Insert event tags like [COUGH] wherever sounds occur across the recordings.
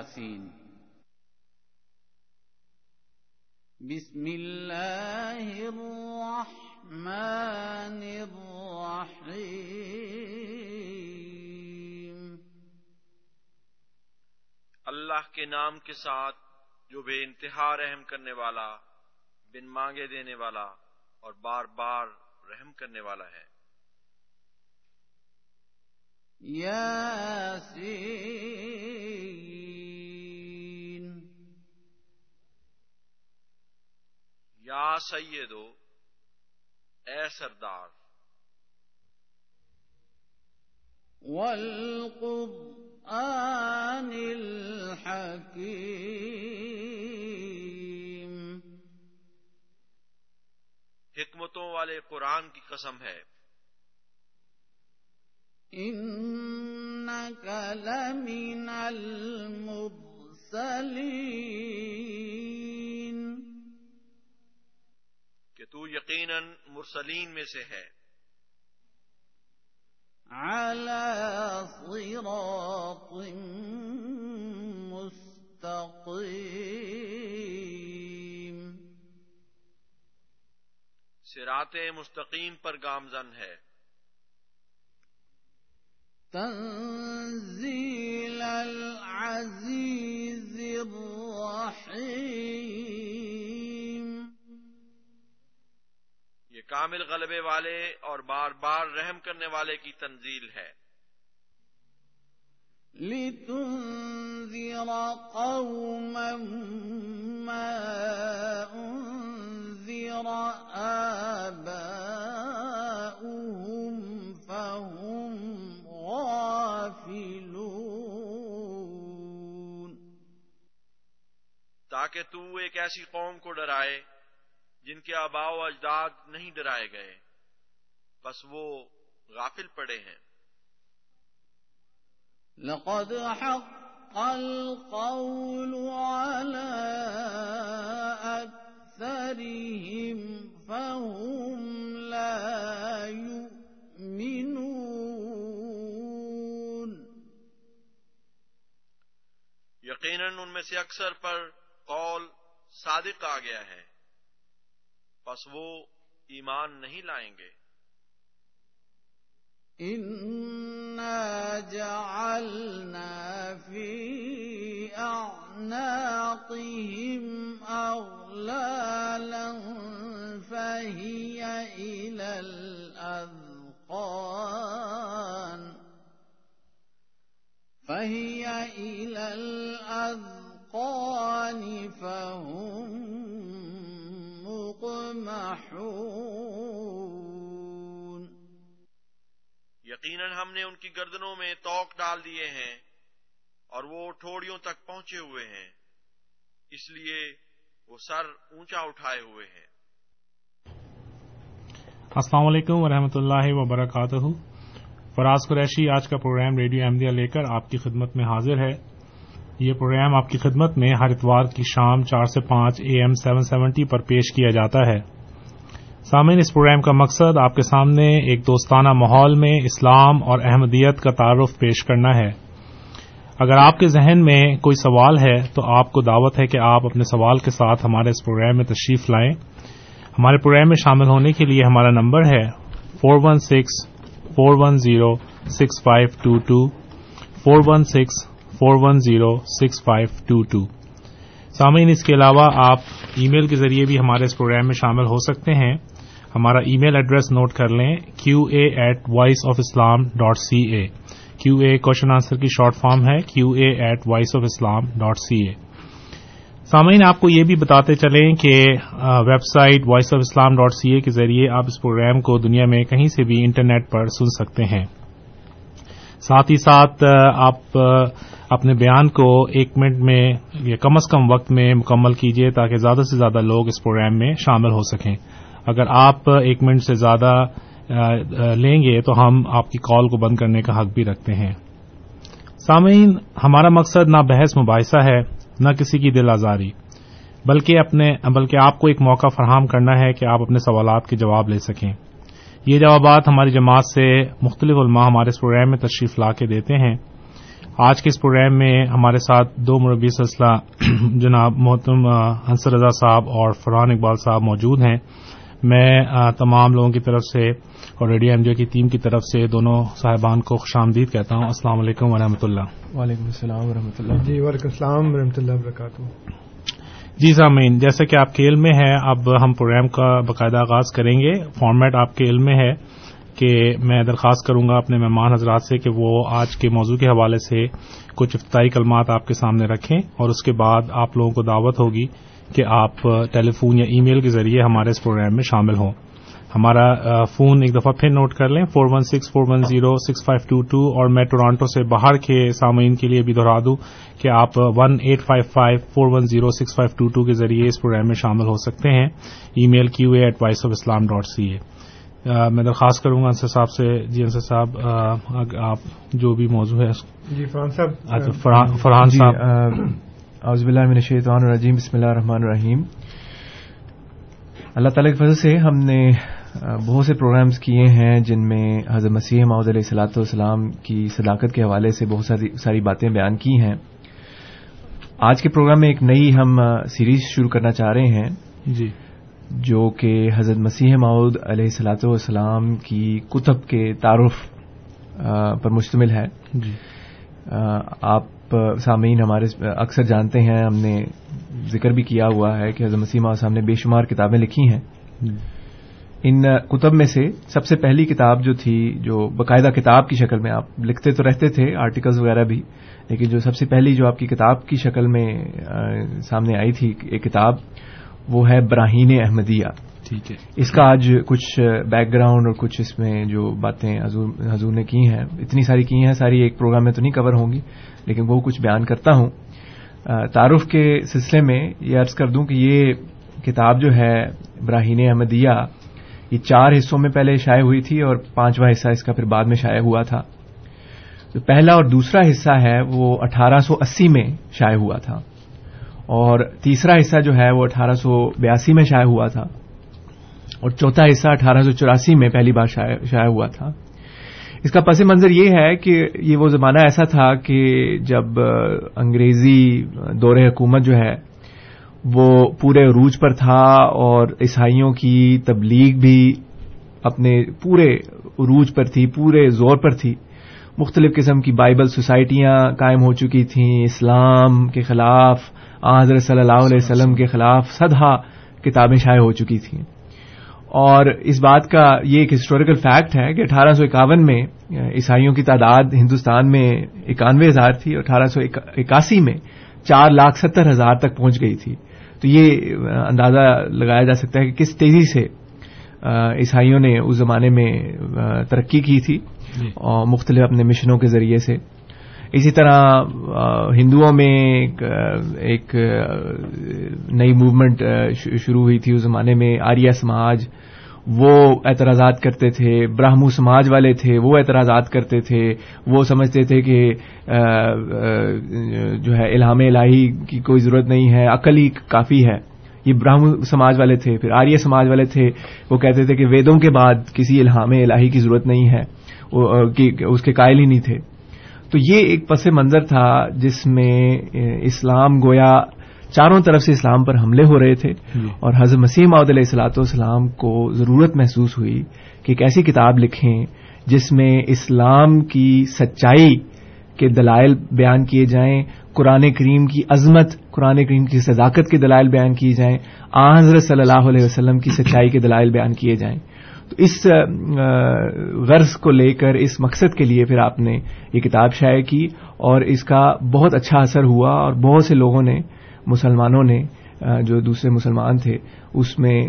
ياسين بسم الله الرحمن الرحيم اللہ کے نام کے ساتھ جو بے انتہا رحم کرنے والا بن مانگے دینے والا اور بار بار رحم کرنے والا ہے۔ ياسين یا سیدو اے سردار۔ والقرآن الحكيم حکمتوں والے قرآن کی قسم ہے۔ إنك لمن المرسلين یقیناً مرسلین میں سے ہے۔ على صراط مستقيم۔ سرات مستقیم پر گامزن ہے۔ تنزيل العزيز الرحيم کامل غلبے والے اور بار بار رحم کرنے والے کی تنزیل ہے۔ لتنذر قوما ما أنذر آباؤهم فهم غافلون۔ تاکہ تو ایک ایسی قوم کو ڈرائے جن کے آباء و اجداد نہیں ڈرائے گئے بس وہ غافل پڑے ہیں۔ لقد حق القول على أكثرهم فهم لا يؤمنون۔ یقیناً ان میں سے اکثر پر قول صادق آ گیا ہے۔ بس وہ ایمان نہیں لائیں گے۔ إنا جعلنا في أعناقهم أغلالا فهي إلى الأذقان فهي إلى الأذقان فهم یقیناً ہم نے ان کی گردنوں میں توق ڈال دیے ہیں اور وہ ٹھوڑیوں تک پہنچے ہوئے ہیں۔ اس لیے وہ سر اونچا اٹھائے ہوئے ہیں۔ السلام علیکم ورحمۃ اللہ وبرکاتہ۔ فراز قریشی آج کا پروگرام ریڈیو احمدیہ لے کر آپ کی خدمت میں حاضر ہے۔ یہ پروگرام آپ کی خدمت میں ہر اتوار کی شام چار سے پانچ اے ایم سیون سیونٹی پر پیش کیا جاتا ہے۔ سامعین، اس پروگرام کا مقصد آپ کے سامنے ایک دوستانہ ماحول میں اسلام اور احمدیت کا تعارف پیش کرنا ہے۔ اگر آپ کے ذہن میں کوئی سوال ہے تو آپ کو دعوت ہے کہ آپ اپنے سوال کے ساتھ ہمارے اس پروگرام میں تشریف لائیں۔ ہمارے پروگرام میں شامل ہونے کے لیے ہمارا نمبر ہے four one six four one zero six five two two. Four one six four one zero six five two two سامعین، اس کے علاوہ آپ ای میل کے ذریعے بھی ہمارے اس پروگرام میں شامل ہو سکتے ہیں۔ ہمارا ای میل ایڈریس نوٹ کر لیں Q A at voice of Islam dot C A Q A question answer کی شارٹ فارم ہے Q A at voice of Islam dot C A سامعین، آپ کو یہ بھی بتاتے چلیں کہ website voice of Islam dot C A کے ذریعے آپ اس پروگرام کو دنیا میں کہیں سے بھی انٹرنیٹ پر سن سکتے ہیں۔ ساتھ ہی ساتھ آپ اپنے بیان کو ایک منٹ میں یا کم از کم وقت میں مکمل کیجیے تاکہ زیادہ سے زیادہ لوگ اس پروگرام میں شامل ہو سکیں۔ اگر آپ ایک منٹ سے زیادہ لیں گے تو ہم آپ کی کال کو بند کرنے کا حق بھی رکھتے ہیں۔ سامعین، ہمارا مقصد نہ بحث مباحثہ ہے، نہ کسی کی دل آزاری، بلکہ اپنے، بلکہ آپ کو ایک موقع فراہم کرنا ہے کہ آپ اپنے سوالات کے جواب لے سکیں۔ یہ جوابات ہماری جماعت سے مختلف علماء ہمارے اس پروگرام میں تشریف لا کے دیتے ہیں۔ آج کے اس پروگرام میں ہمارے ساتھ دو مربی سلسلہ [CLEARS THROAT] جناب محتم حنصر رضا صاحب اور فرحان اقبال صاحب موجود ہیں۔ میں تمام لوگوں کی طرف سے اور ریڈیو ایم جے کی ٹیم کی طرف سے دونوں صاحبان کو خوش آمدید کہتا ہوں۔ السلام علیکم ورحمۃ اللہ۔ وعلیکم السلام ورحمۃ اللہ۔ جی وعلیکم السلام ورحمۃ اللہ وبرکاتہ۔ جی سامعین جیسا کہ آپ کے علم میں ہے اب ہم پروگرام کا باقاعدہ آغاز کریں گے۔ فارمیٹ آپ کے علم میں ہے۔ کہ میں درخواست کروں گا اپنے مہمان حضرات سے کہ وہ آج کے موضوع کے حوالے سے کچھ افتتاحی کلمات آپ کے سامنے رکھیں اور اس کے بعد آپ لوگوں کو دعوت ہوگی کہ آپ ٹیلی فون یا ای میل کے ذریعے ہمارے اس پروگرام میں شامل ہوں۔ ہمارا فون ایک دفعہ پھر نوٹ کر لیں four one six four one zero six five two two اور میں ٹورانٹو سے باہر کے سامعین کے لیے بھی دہرا دوں کہ آپ one eight five five four one zero six five two two کے ذریعے اس پروگرام میں شامل ہو سکتے ہیں۔ Email Q A at voice of Islam dot C A میں درخواست کروں گا انصر صاحب سے۔ جی انصر صاحب آپ جو بھی موضوع ہے جی فرحان صاحب فرحان جی صاحب۔ اعوذ باللہ من الشیطان الرجیم بسم اللہ الرحمن الرحیم۔ اللہ تعالی کی فضل سے ہم نے بہت سے پروگرامز کیے ہیں جن میں حضرت مسیح معود علیہ صلاۃ والسلام کی صداقت کے حوالے سے بہت ساری باتیں بیان کی ہیں۔ آج کے پروگرام میں ایک نئی ہم سیریز شروع کرنا چاہ رہے ہیں۔ جی۔ جو کہ حضرت مسیح معود علیہ صلاۃ والسلام کی کتب کے تعارف پر مشتمل ہے۔ جی۔ آپ سامعین ہمارے اکثر جانتے ہیں ہم نے ذکر بھی کیا ہوا ہے کہ حضرت مسیح معود صاحب نے بے شمار کتابیں لکھی ہیں۔ ان کتب میں سے سب سے پہلی کتاب جو تھی جو باقاعدہ کتاب کی شکل میں آپ لکھتے تو رہتے تھے آرٹیکلز وغیرہ بھی لیکن جو سب سے پہلی جو آپ کی کتاب کی شکل میں سامنے آئی تھی ایک کتاب وہ ہے براہین احمدیہ۔ ٹھیک ہے۔ اس کا آج کچھ بیک گراؤنڈ اور کچھ اس میں جو باتیں حضور نے کی ہیں اتنی ساری کی ہیں ساری ایک پروگرام میں تو نہیں کور ہوں گی لیکن وہ کچھ بیان کرتا ہوں۔ تعارف کے سلسلے میں یہ عرض کر دوں کہ یہ کتاب جو ہے براہین احمدیہ یہ چار حصوں میں پہلے شائع ہوئی تھی اور پانچواں حصہ اس کا پھر بعد میں شائع ہوا تھا۔ جو پہلا اور دوسرا حصہ ہے وہ اٹھارہ سو اسی میں شائع ہوا تھا۔ اور تیسرا حصہ جو ہے وہ اٹھارہ سو بیاسی میں شائع ہوا تھا اور چوتھا حصہ اٹھارہ سو چوراسی میں پہلی بار شائع ہوا تھا۔ اس کا پس منظر یہ ہے کہ یہ وہ زمانہ ایسا تھا کہ جب انگریزی دور حکومت جو ہے وہ پورے عروج پر تھا اور عیسائیوں کی تبلیغ بھی اپنے پورے عروج پر تھی، پورے زور پر تھی۔ مختلف قسم کی بائبل سوسائٹیاں قائم ہو چکی تھیں، اسلام کے خلاف حضرت صلی اللہ علیہ وسلم کے خلاف سدھا کتابیں شائع ہو چکی تھیں۔ اور اس بات کا یہ ایک ہسٹوریکل فیکٹ ہے کہ اٹھارہ سو اکاون میں عیسائیوں کی تعداد ہندوستان میں اکانوے ہزار تھی اور اٹھارہ سو اکاسی میں چار لاکھ ستر ہزار تک پہنچ گئی تھی۔ تو یہ اندازہ لگایا جا سکتا ہے کہ کس تیزی سے عیسائیوں نے اس زمانے میں ترقی کی تھی۔ اور مختلف اپنے مشنوں کے ذریعے سے۔ اسی طرح ہندوؤں میں ایک نئی موومنٹ شروع ہوئی تھی اس زمانے میں، آریہ سماج، وہ اعتراضات کرتے تھے براہمو سماج والے تھے، وہ اعتراضات کرتے تھے، وہ سمجھتے تھے کہ جو ہے، الہام الہی کی کوئی ضرورت نہیں ہے، عقل ہی کافی ہے۔ یہ براہم سماج والے تھے، پھر آریہ سماج والے تھے، وہ کہتے تھے کہ ویدوں کے بعد کسی الہام الہی کی ضرورت نہیں ہے اس کے قائل ہی نہیں تھے۔ تو یہ ایک پس منظر تھا جس میں اسلام گویا چاروں طرف سے اسلام پر حملے ہو رہے تھے اور حضرت مسیح معود علیہ السلاۃ والسلام کو ضرورت محسوس ہوئی کہ ایک ایسی کتاب لکھیں جس میں اسلام کی سچائی کے دلائل بیان کیے جائیں قرآن کریم کی عظمت قرآن کریم کی صداقت کے دلائل بیان کیے جائیں آ حضرت صلی اللہ علیہ وسلم کی سچائی کے دلائل بیان کیے جائیں۔ تو اس غرض کو لے کر، اس مقصد کے لیے پھر آپ نے یہ کتاب شائع کی اور اس کا بہت اچھا اثر ہوا اور بہت سے لوگوں نے، مسلمانوں نے جو دوسرے مسلمان تھے، اس میں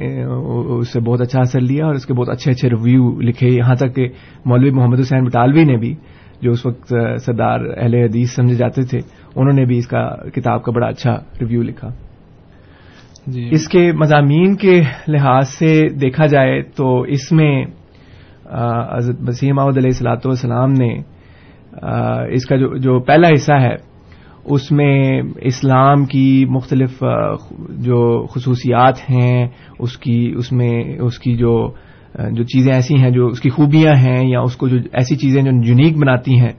اس سے بہت اچھا اثر لیا اور اس کے بہت اچھے اچھے ریویو لکھے۔ یہاں تک کہ مولوی محمد حسین بٹالوی نے بھی، جو اس وقت سردار اہل حدیث سمجھے جاتے تھے، انہوں نے بھی اس کا کتاب کا بڑا اچھا ریویو لکھا۔ جی۔ اس کے مضامین کے لحاظ سے دیکھا جائے تو اس میں وسیم محمد علیہ السلاۃ والسلام نے اس کا جو جو پہلا حصہ ہے، اس میں اسلام کی مختلف جو خصوصیات ہیں، اس کی، اس میں، اس کی جو جو چیزیں ایسی ہیں جو اس کی خوبیاں ہیں یا اس کو جو ایسی چیزیں جو یونیک بناتی ہیں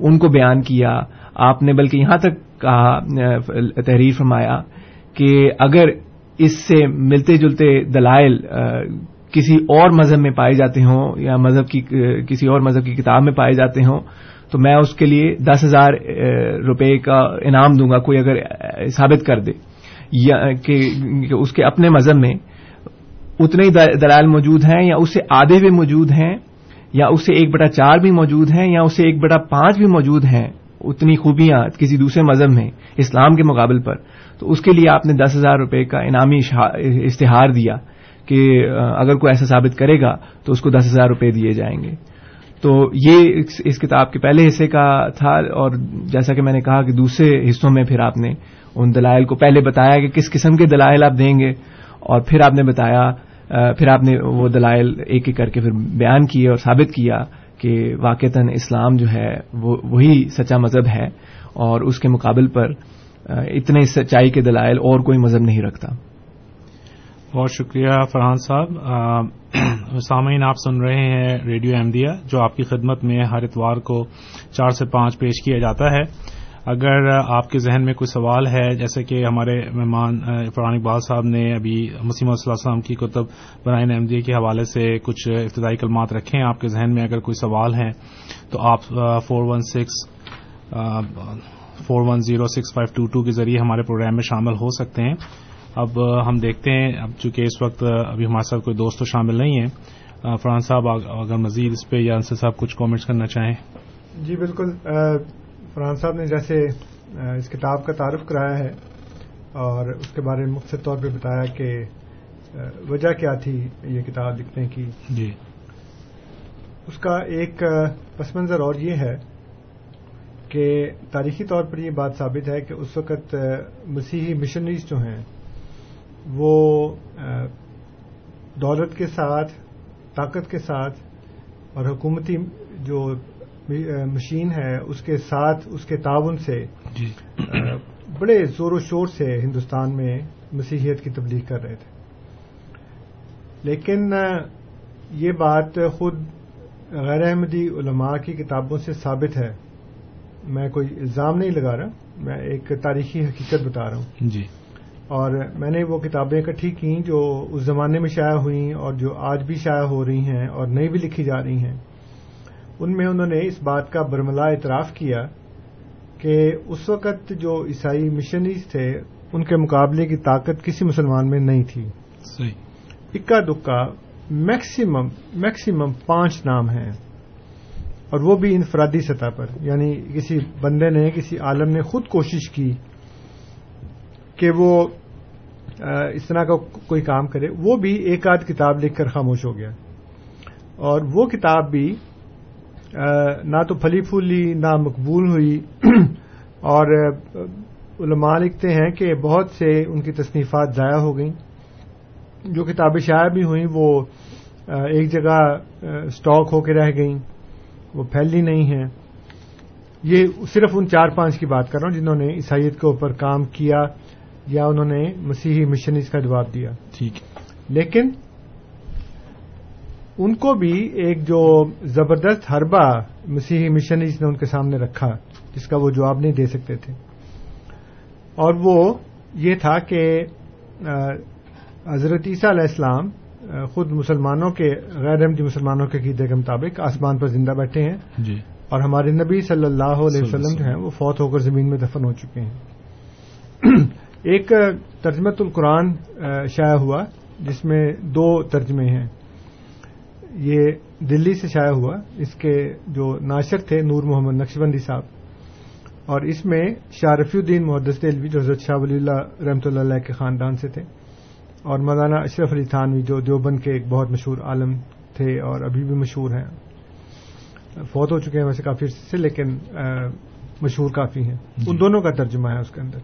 ان کو بیان کیا۔ آپ نے بلکہ یہاں تک کہا تحریر فرمایا کہ اگر اس سے ملتے جلتے دلائل کسی اور مذہب میں پائے جاتے ہوں یا مذہب کی کسی اور مذہب کی کتاب میں پائے جاتے ہوں، تو میں اس کے لیے دس ہزار روپے کا انعام دوں گا، کوئی اگر ثابت کر دے۔ یا کہ اس کے اپنے مذہب میں اتنے ہی دلائل موجود ہیں یا اس سے آدھے بھی موجود ہیں یا اس سے ایک بٹا چار بھی موجود ہیں یا اس سے ایک بٹا پانچ بھی موجود ہیں اتنی خوبیاں کسی دوسرے مذہب میں اسلام کے مقابل پر، تو اس کے لیے آپ نے دس ہزار روپے کا انعامی اشتہار دیا کہ اگر کوئی ایسا ثابت کرے گا تو اس کو دس ہزار روپے دیے جائیں گے۔ تو یہ اس کتاب کے پہلے حصے کا تھا اور جیسا کہ میں نے کہا کہ دوسرے حصوں میں پھر آپ نے ان دلائل کو پہلے بتایا کہ کس قسم کے دلائل آپ دیں گے اور پھر آپ نے بتایا پھر آپ نے وہ دلائل ایک ایک کر کے پھر بیان کیے اور ثابت کیا۔ کہ واقعتاً اسلام جو ہے وہ وہی سچا مذہب ہے اور اس کے مقابل پر اتنے سچائی کے دلائل اور کوئی مذہب نہیں رکھتا۔ بہت شکریہ فرحان صاحب۔ سامعین، آپ سن رہے ہیں ریڈیو احمدیہ جو آپ کی خدمت میں ہر اتوار کو چار سے پانچ پیش کیا جاتا ہے۔ اگر آپ کے ذہن میں کوئی سوال ہے، جیسے کہ ہمارے مہمان فرحان اقبال صاحب نے ابھی مسیم صلی اللہ علیہ وسلم کی کتب برائن احمدیہ کے حوالے سے کچھ ابتدائی کلمات رکھیں آپ کے ذہن میں اگر کوئی سوال ہے تو آپ four one six four one zero six five two two کے ذریعے ہمارے پروگرام میں شامل ہو سکتے ہیں۔ اب ہم دیکھتے ہیں، اب چونکہ اس وقت ابھی ہمارے ساتھ کوئی دوست تو شامل نہیں ہے فرحان صاحب اگر مزید اس پہ یا انصر صاحب کچھ کامنٹس کرنا چاہیں۔ جی بالکل فرحان صاحب نے جیسے اس کتاب کا تعارف کرایا ہے اور اس کے بارے میں مختصر طور پہ بتایا کہ وجہ کیا تھی یہ کتاب لکھنے کی؟ جی۔ اس کا ایک پس منظر اور یہ ہے کہ تاریخی طور پر یہ بات ثابت ہے کہ اس وقت مسیحی مشنریز جو ہیں وہ دولت کے ساتھ طاقت کے ساتھ اور حکومتی جو مشین ہے اس کے ساتھ اس کے تعاون سے جی۔ بڑے زور و شور سے ہندوستان میں مسیحیت کی تبلیغ کر رہے تھے۔ لیکن یہ بات خود غیر احمدی علماء کی کتابوں سے ثابت ہے۔ میں کوئی الزام نہیں لگا رہا میں ایک تاریخی حقیقت بتا رہا ہوں۔ جی۔ اور میں نے وہ کتابیں اکٹھی کی جو اس زمانے میں شائع ہوئیں اور جو آج بھی شائع ہو رہی ہیں اور نئی بھی لکھی جا رہی ہیں۔ ان میں انہوں نے اس بات کا برملا اعتراف کیا کہ اس وقت جو عیسائی مشنریز تھے ان کے مقابلے کی طاقت کسی مسلمان میں نہیں تھی۔ صحیح۔ اکا دکا میکسیمم میکسیمم پانچ نام ہیں۔ اور وہ بھی انفرادی سطح پر۔ یعنی کسی بندے نے کسی عالم نے خود کوشش کی کہ وہ اس طرح کا کوئی کام کرے۔ وہ بھی ایک آدھ کتاب لکھ کر خاموش ہو گیا۔ اور وہ کتاب بھی نہ تو پھلی پھولی نہ مقبول ہوئی۔ [CLEARS THROAT] اور علماء لکھتے ہیں کہ بہت سے ان کی تصنیفات ضائع ہو گئیں۔ جو کتابیں شائع بھی ہوئیں وہ ایک جگہ اسٹاک ہو کے رہ گئیں۔ وہ پھیلی نہیں ہیں۔ یہ صرف ان چار پانچ کی بات کر رہا ہوں جنہوں نے عیسائیت کے اوپر کام کیا یا انہوں نے مسیحی مشنریز کا جواب دیا۔ ٹھیک۔ لیکن ان کو بھی ایک جو زبردست حربہ مسیحی مشنریز نے ان کے سامنے رکھا جس کا وہ جواب نہیں دے سکتے تھے۔ اور وہ یہ تھا کہ حضرت عیسیٰ علیہ السلام خود مسلمانوں کے غیر احمدی مسلمانوں کے عقیدے کے مطابق آسمان پر زندہ بیٹھے ہیں۔ جی۔ اور ہمارے نبی صلی اللہ علیہ وسلم جو ہیں وہ فوت ہو کر زمین میں دفن ہو چکے ہیں۔ [CLEARS THROAT] ایک ترجمت القرآن شائع ہوا جس میں دو ترجمے ہیں۔ یہ دلی سے شائع ہوا اس کے جو ناشر تھے نور محمد نقشبندی صاحب۔ اور اس میں شاہ رفیع الدین محدث دلوی جو حضرت شاہ ولی اللہ رحمۃ اللہ علیہ کے خاندان سے تھے اور مولانا اشرف علی تھانوی جو دیوبند کے ایک بہت مشہور عالم تھے اور ابھی بھی مشہور ہیں۔ فوت ہو چکے ہیں ویسے کافی عرصے سے لیکن مشہور کافی ہیں۔ ان دونوں کا ترجمہ ہے اس کے اندر۔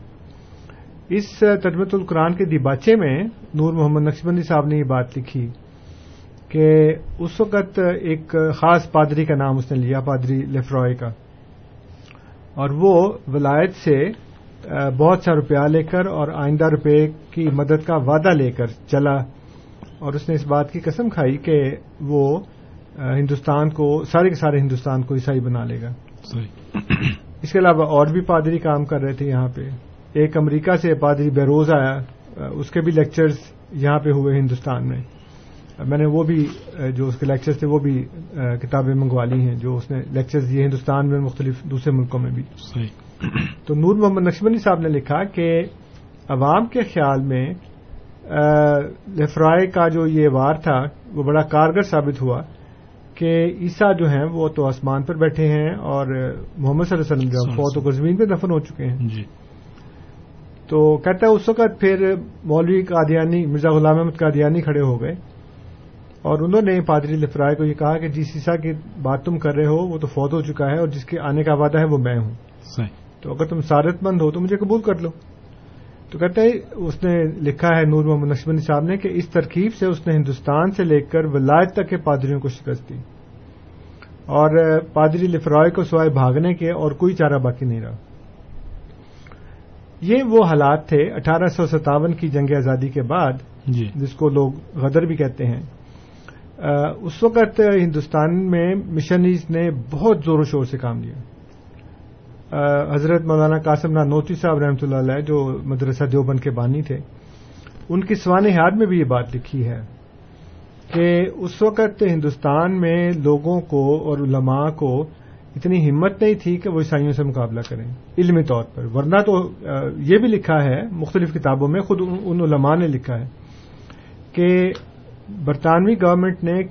اس ترجمت القرآن کے دیباچے میں نور محمد نقشبندی صاحب نے یہ بات لکھی۔ کہ اس وقت ایک خاص پادری کا نام اس نے لیا پادری لیفرائے کا۔ اور وہ ولایت سے بہت سا روپیہ لے کر اور آئندہ روپے کی مدد کا وعدہ لے کر چلا۔ اور اس نے اس بات کی قسم کھائی کہ وہ ہندوستان کو سارے کے سارے ہندوستان کو عیسائی بنا لے گا۔ صحیح [CLEARS THROAT] اس کے علاوہ اور بھی پادری کام کر رہے تھے یہاں پہ۔ ایک امریکہ سے پادری بیروز آیا اس کے بھی لیکچرز یہاں پہ ہوئے ہندوستان میں۔ میں نے وہ بھی جو اس کے لیکچرز تھے وہ بھی کتابیں منگوا لی ہیں جو اس نے لیکچرز دیے ہندوستان میں مختلف دوسرے ملکوں میں بھی۔ [CLEARS THROAT] تو نور محمد نقشبندی صاحب نے لکھا کہ عوام کے خیال میں لفرائے کا جو یہ وار تھا وہ بڑا کارگر ثابت ہوا کہ عیسیٰ جو ہیں وہ تو آسمان پر بیٹھے ہیں اور محمد صلی اللہ علیہ وسلم جو فوت و زمین پہ دفن ہو چکے ہیں۔ جی۔ تو کہتا ہے اس وقت پھر مولوی قادیانی مرزا غلام احمد قادیانی کھڑے ہو گئے۔ اور انہوں نے پادری لفرائے کو یہ کہا کہ جس عیسیٰ کی بات تم کر رہے ہو وہ تو فوت ہو چکا ہے اور جس کے آنے کا وعدہ ہے وہ میں ہوں۔ صحیح۔ تو اگر تم سارت مند ہو تو مجھے قبول کر لو۔ تو کہتا ہے اس نے لکھا ہے نور محمد نقشبندی صاحب نے کہ اس ترکیب سے اس نے ہندوستان سے لے کر ولایت تک کے پادریوں کو شکست دی۔ اور پادری لفرائے کو سوائے بھاگنے کے اور کوئی چارہ باقی نہیں رہا۔ یہ وہ حالات تھے اٹھارہ سو ستاون کی جنگ آزادی کے بعد جی۔ جس کو لوگ غدر بھی کہتے ہیں۔ اس وقت ہندوستان میں مشنریز نے بہت زور و شور سے کام لیا۔ حضرت مولانا قاسم نانوتی صاحب رحمۃ اللہ علیہ، جو مدرسہ دیوبند کے بانی تھے، ان کی سوان حیات میں بھی یہ بات لکھی ہے کہ اس وقت ہندوستان میں لوگوں کو اور علماء کو اتنی ہمت نہیں تھی کہ وہ عیسائیوں سے مقابلہ کریں۔ علمی طور پر۔ ورنہ تو یہ بھی لکھا ہے، مختلف کتابوں میں خود ان علماء نے لکھا ہے کہ برطانوی گورنمنٹ نے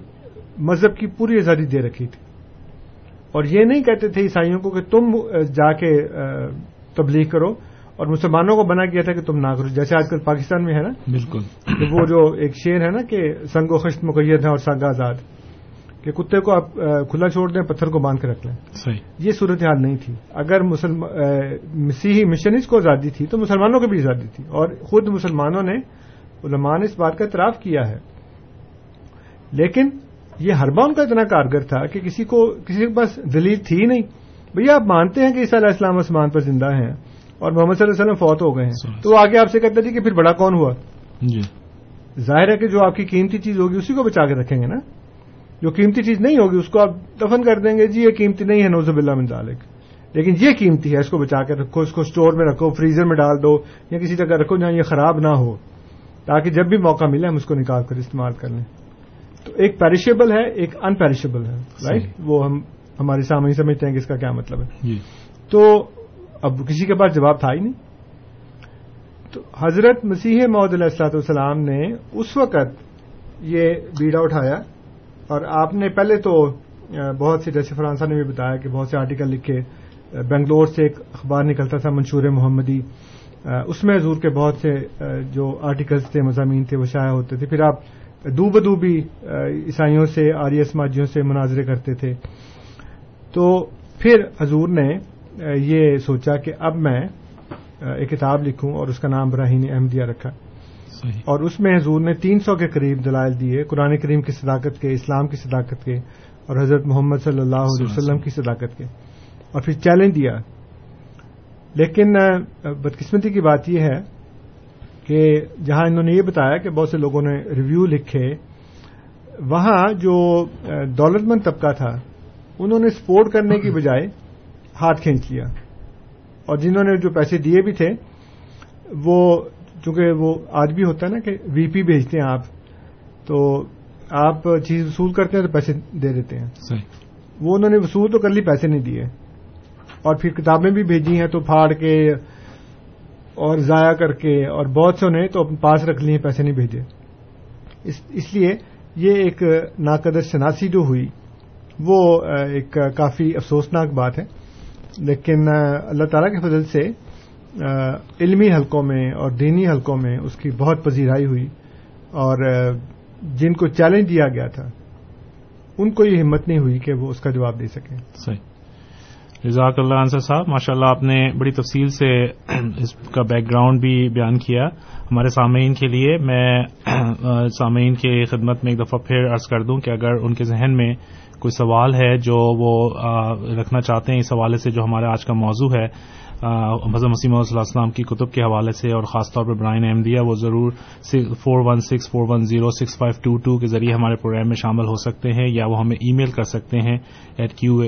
مذہب کی پوری آزادی دے رکھی تھی۔ اور یہ نہیں کہتے تھے عیسائیوں کو کہ تم جا کے تبلیغ کرو۔ اور مسلمانوں کو بنا کیا تھا کہ تم نہ کرو جیسے آج کل پاکستان میں ہے نا۔ بالکل۔ وہ جو ایک شعر ہے نا کہ سنگ و خشت مقید ہے اور سنگ آزاد کہ کتے کو آپ کھلا چھوڑ دیں پتھر کو باندھ کے رکھ لیں۔ صحیح۔ یہ صورتحال نہیں تھی۔ اگر مسیحی مشنریز کو آزادی تھی تو مسلمانوں کو بھی آزادی تھی۔ اور خود مسلمانوں نے علماء نے اس بات کا اعتراف کیا ہے لیکن یہ ہربا ان کا اتنا کارگر تھا کہ کسی کو کسی کے پاس دلیل تھی نہیں۔ بھیا آپ مانتے ہیں کہ عیسیٰ علیہ السلام آسمان پر زندہ ہیں اور محمد صلی اللہ علیہ وسلم فوت ہو گئے ہیں۔ تو آگے آپ سے کہتے تھے کہ پھر بڑا کون ہوا؟ جی۔ ظاہر ہے کہ جو آپ کی قیمتی چیز ہوگی اسی کو بچا کے رکھیں گے نا۔ جو قیمتی چیز نہیں ہوگی اس کو آپ دفن کر دیں گے۔ جی یہ قیمتی نہیں ہے نوزب اللہ من ذالک۔ لیکن یہ قیمتی ہے اس کو بچا کے رکھو اس کو اسٹور میں رکھو فریزر میں ڈال دو یا کسی جگہ رکھو جہاں یہ خراب نہ ہو تاکہ جب بھی موقع ملے ہم اس کو نکال کر استعمال کر لیں۔ تو ایک پیریشیبل ہے ایک ان پیریشیبل ہے رائٹ وہ ہم ہمارے سامنے سمجھتے ہیں کہ اس کا کیا مطلب ہے۔ جی۔ تو اب کسی کے پاس جواب تھا ہی نہیں۔ تو حضرت مسیح محدود علیہ السلاۃ والسلام نے اس وقت یہ بیڑا اٹھایا اور آپ نے پہلے تو بہت سے جیسے فرانسا نے بھی بتایا کہ بہت سے آرٹیکل لکھے بنگلور سے ایک اخبار نکلتا تھا منشور محمدی۔ اس میں حضور کے بہت سے جو آرٹیکلس تھے مضامین تھے وہ شائع ہوتے تھے۔ پھر آپ دو بدو بھی عیسائیوں سے آریہ سماجیوں سے مناظرے کرتے تھے۔ تو پھر حضور نے یہ سوچا کہ اب میں ایک کتاب لکھوں اور اس کا نام براہین احمدیہ رکھا۔ صحیح۔ اور اس میں حضور نے تین سو کے قریب دلائل دیے قرآن کریم کی صداقت کے اسلام کی صداقت کے اور حضرت محمد صلی اللہ علیہ وسلم کی صداقت کے۔ اور پھر چیلنج دیا۔ لیکن بدقسمتی کی بات یہ ہے کہ جہاں انہوں نے یہ بتایا کہ بہت سے لوگوں نے ریویو لکھے وہاں جو دولت مند طبقہ تھا انہوں نے سپورٹ کرنے کی بجائے ہاتھ کھینچ لیا۔ اور جنہوں نے جو پیسے دیے بھی تھے وہ چونکہ وہ آج بھی ہوتا ہے نا کہ وی پی بھیجتے ہیں آپ تو آپ چیز وصول کرتے ہیں تو پیسے دے دیتے ہیں۔ صحیح۔ وہ انہوں نے وصول تو کر لی پیسے نہیں دیے۔ اور پھر کتابیں بھی بھیجی ہیں تو پھاڑ کے اور ضائع کر کے اور بہت سے نے تو پاس رکھ لیے پیسے نہیں بھیجے۔ اس اس لیے یہ ایک ناقدر شناسی جو ہوئی، وہ ایک کافی افسوسناک بات ہے۔ لیکن اللہ تعالی کے فضل سے علمی حلقوں میں اور دینی حلقوں میں اس کی بہت پذیرائی ہوئی۔ اور جن کو چیلنج دیا گیا تھا، ان کو یہ ہمت نہیں ہوئی کہ وہ اس کا جواب دے سکیں۔ صحیح۔ جزاک اللہ انصر صاحب ماشاء اللہ آپ نے بڑی تفصیل سے [CLEARS THROAT] اس کا بیک گراؤنڈ بھی بیان کیا ہمارے سامعین کے لیے۔ میں [CLEARS THROAT] سامعین کی خدمت میں ایک دفعہ پھر عرض کر دوں کہ اگر ان کے ذہن میں کوئی سوال ہے جو وہ رکھنا چاہتے ہیں اس حوالے سے جو ہمارا آج کا موضوع ہے حضرت مسیم علیہ السلام کی کتب کے حوالے سے اور خاص طور پر برائن احمدیہ وہ ضرور four one six four one zero six five two two کے ذریعے ہمارے پروگرام میں شامل ہو سکتے ہیں یا وہ ہمیں ای میل کر سکتے ہیں at Q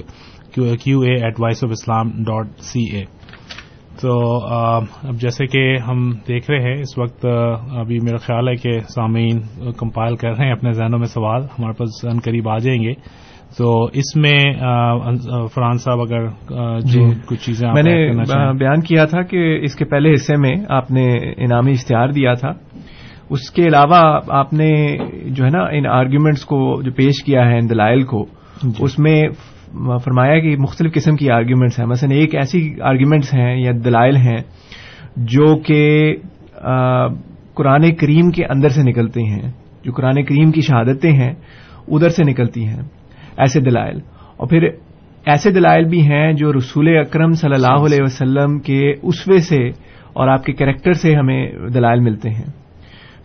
Q A at voice of Islam dot C A تو اب جیسے کہ ہم دیکھ رہے ہیں اس وقت ابھی میرا خیال ہے کہ سامعین کمپائل کر رہے ہیں اپنے ذہنوں میں سوال ہمارے پاس ان قریب آ جائیں گے۔ تو اس میں فرحان صاحب اگر جو جی۔ کچھ چیزیں میں نے بیان کیا تھا کہ اس کے پہلے حصے میں آپ نے انعامی اشتہار دیا تھا۔ اس کے علاوہ آپ نے جو ہے نا ان آرگیومنٹس کو جو پیش کیا ہے ان دلائل کو اس میں فرمایا کہ مختلف قسم کی آرگیومنٹس ہیں۔ مثلا ایک ایسی آرگیومنٹس ہیں یا دلائل ہیں جو کہ قرآن کریم کے اندر سے نکلتے ہیں۔ جو قرآن کریم کی شہادتیں ہیں، ادھر سے نکلتی ہیں۔ ایسے دلائل۔ اور پھر ایسے دلائل بھی ہیں جو رسول اکرم صلی اللہ علیہ وسلم کے اسوے سے اور آپ کے کریکٹر سے ہمیں دلائل ملتے ہیں۔